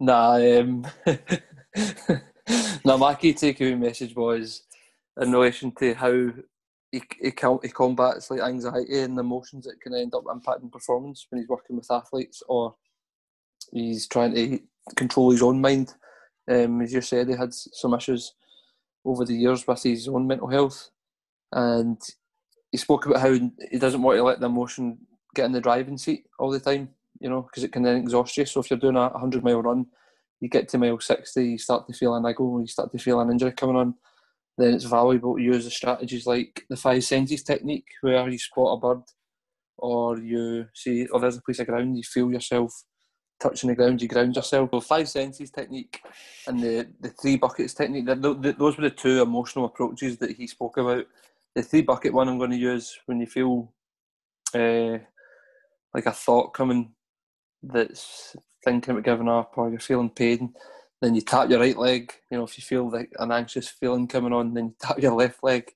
nah, um, nah, my key takeaway message was in relation to how he, he, he combats like anxiety and emotions that can end up impacting performance when he's working with athletes or he's trying to control his own mind. Um, as you said, he had some issues over the years with his own mental health, and he spoke about how he doesn't want to let the emotion get in the driving seat all the time. You know, because it can then exhaust you. So if you're doing a hundred mile run, you get to mile sixty, you start to feel an niggle, you start to feel an injury coming on. Then it's valuable to use the strategies like the five senses technique, where you spot a bird, or you see, or there's a piece of ground, you feel yourself touching the ground, you ground yourself. So five senses technique and the, the three buckets technique, those were the two emotional approaches that he spoke about. The three bucket one I'm going to use when you feel uh, like a thought coming that's thinking about giving up or you're feeling pain, then you tap your right leg. You know, if you feel like an anxious feeling coming on, then you tap your left leg.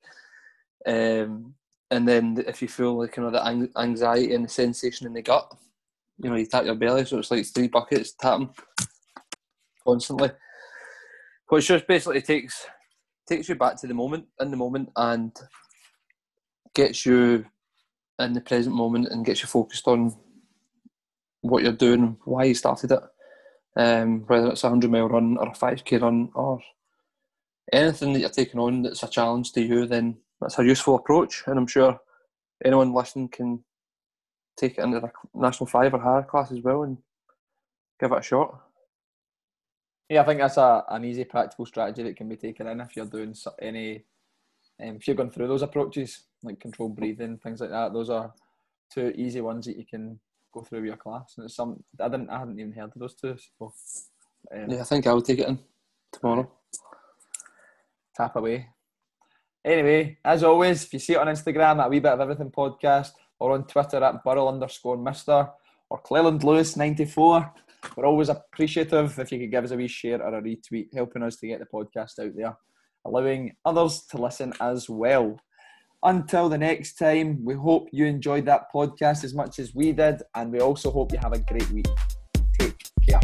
Um, and then if you feel like you know the anxiety and the sensation in the gut, you know, you tap your belly, so it's like three buckets tapping constantly. Which just basically takes takes you back to the moment, in the moment, and gets you in the present moment and gets you focused on what you're doing, why you started it. Um, whether it's a hundred mile run or a five k run or anything that you're taking on that's a challenge to you, then that's a useful approach. And I'm sure anyone listening can take it into the national five or higher class as well and give it a shot. Yeah, I think that's a, an easy practical strategy that can be taken in if you're doing any, um, if you're going through those approaches like controlled breathing, things like that. Those are two easy ones that you can go through your class, and it's some I didn't I hadn't even heard of those two. So, um, yeah, I think I'll take it in tomorrow. Tap away. Anyway, as always, if you see it on Instagram, at wee bit of everything podcast, or on Twitter at Burrell underscore Mister or Cleland Lewis 94. We're always appreciative if you could give us a wee share or a retweet, helping us to get the podcast out there, allowing others to listen as well. Until the next time, we hope you enjoyed that podcast as much as we did, and we also hope you have a great week. Take care.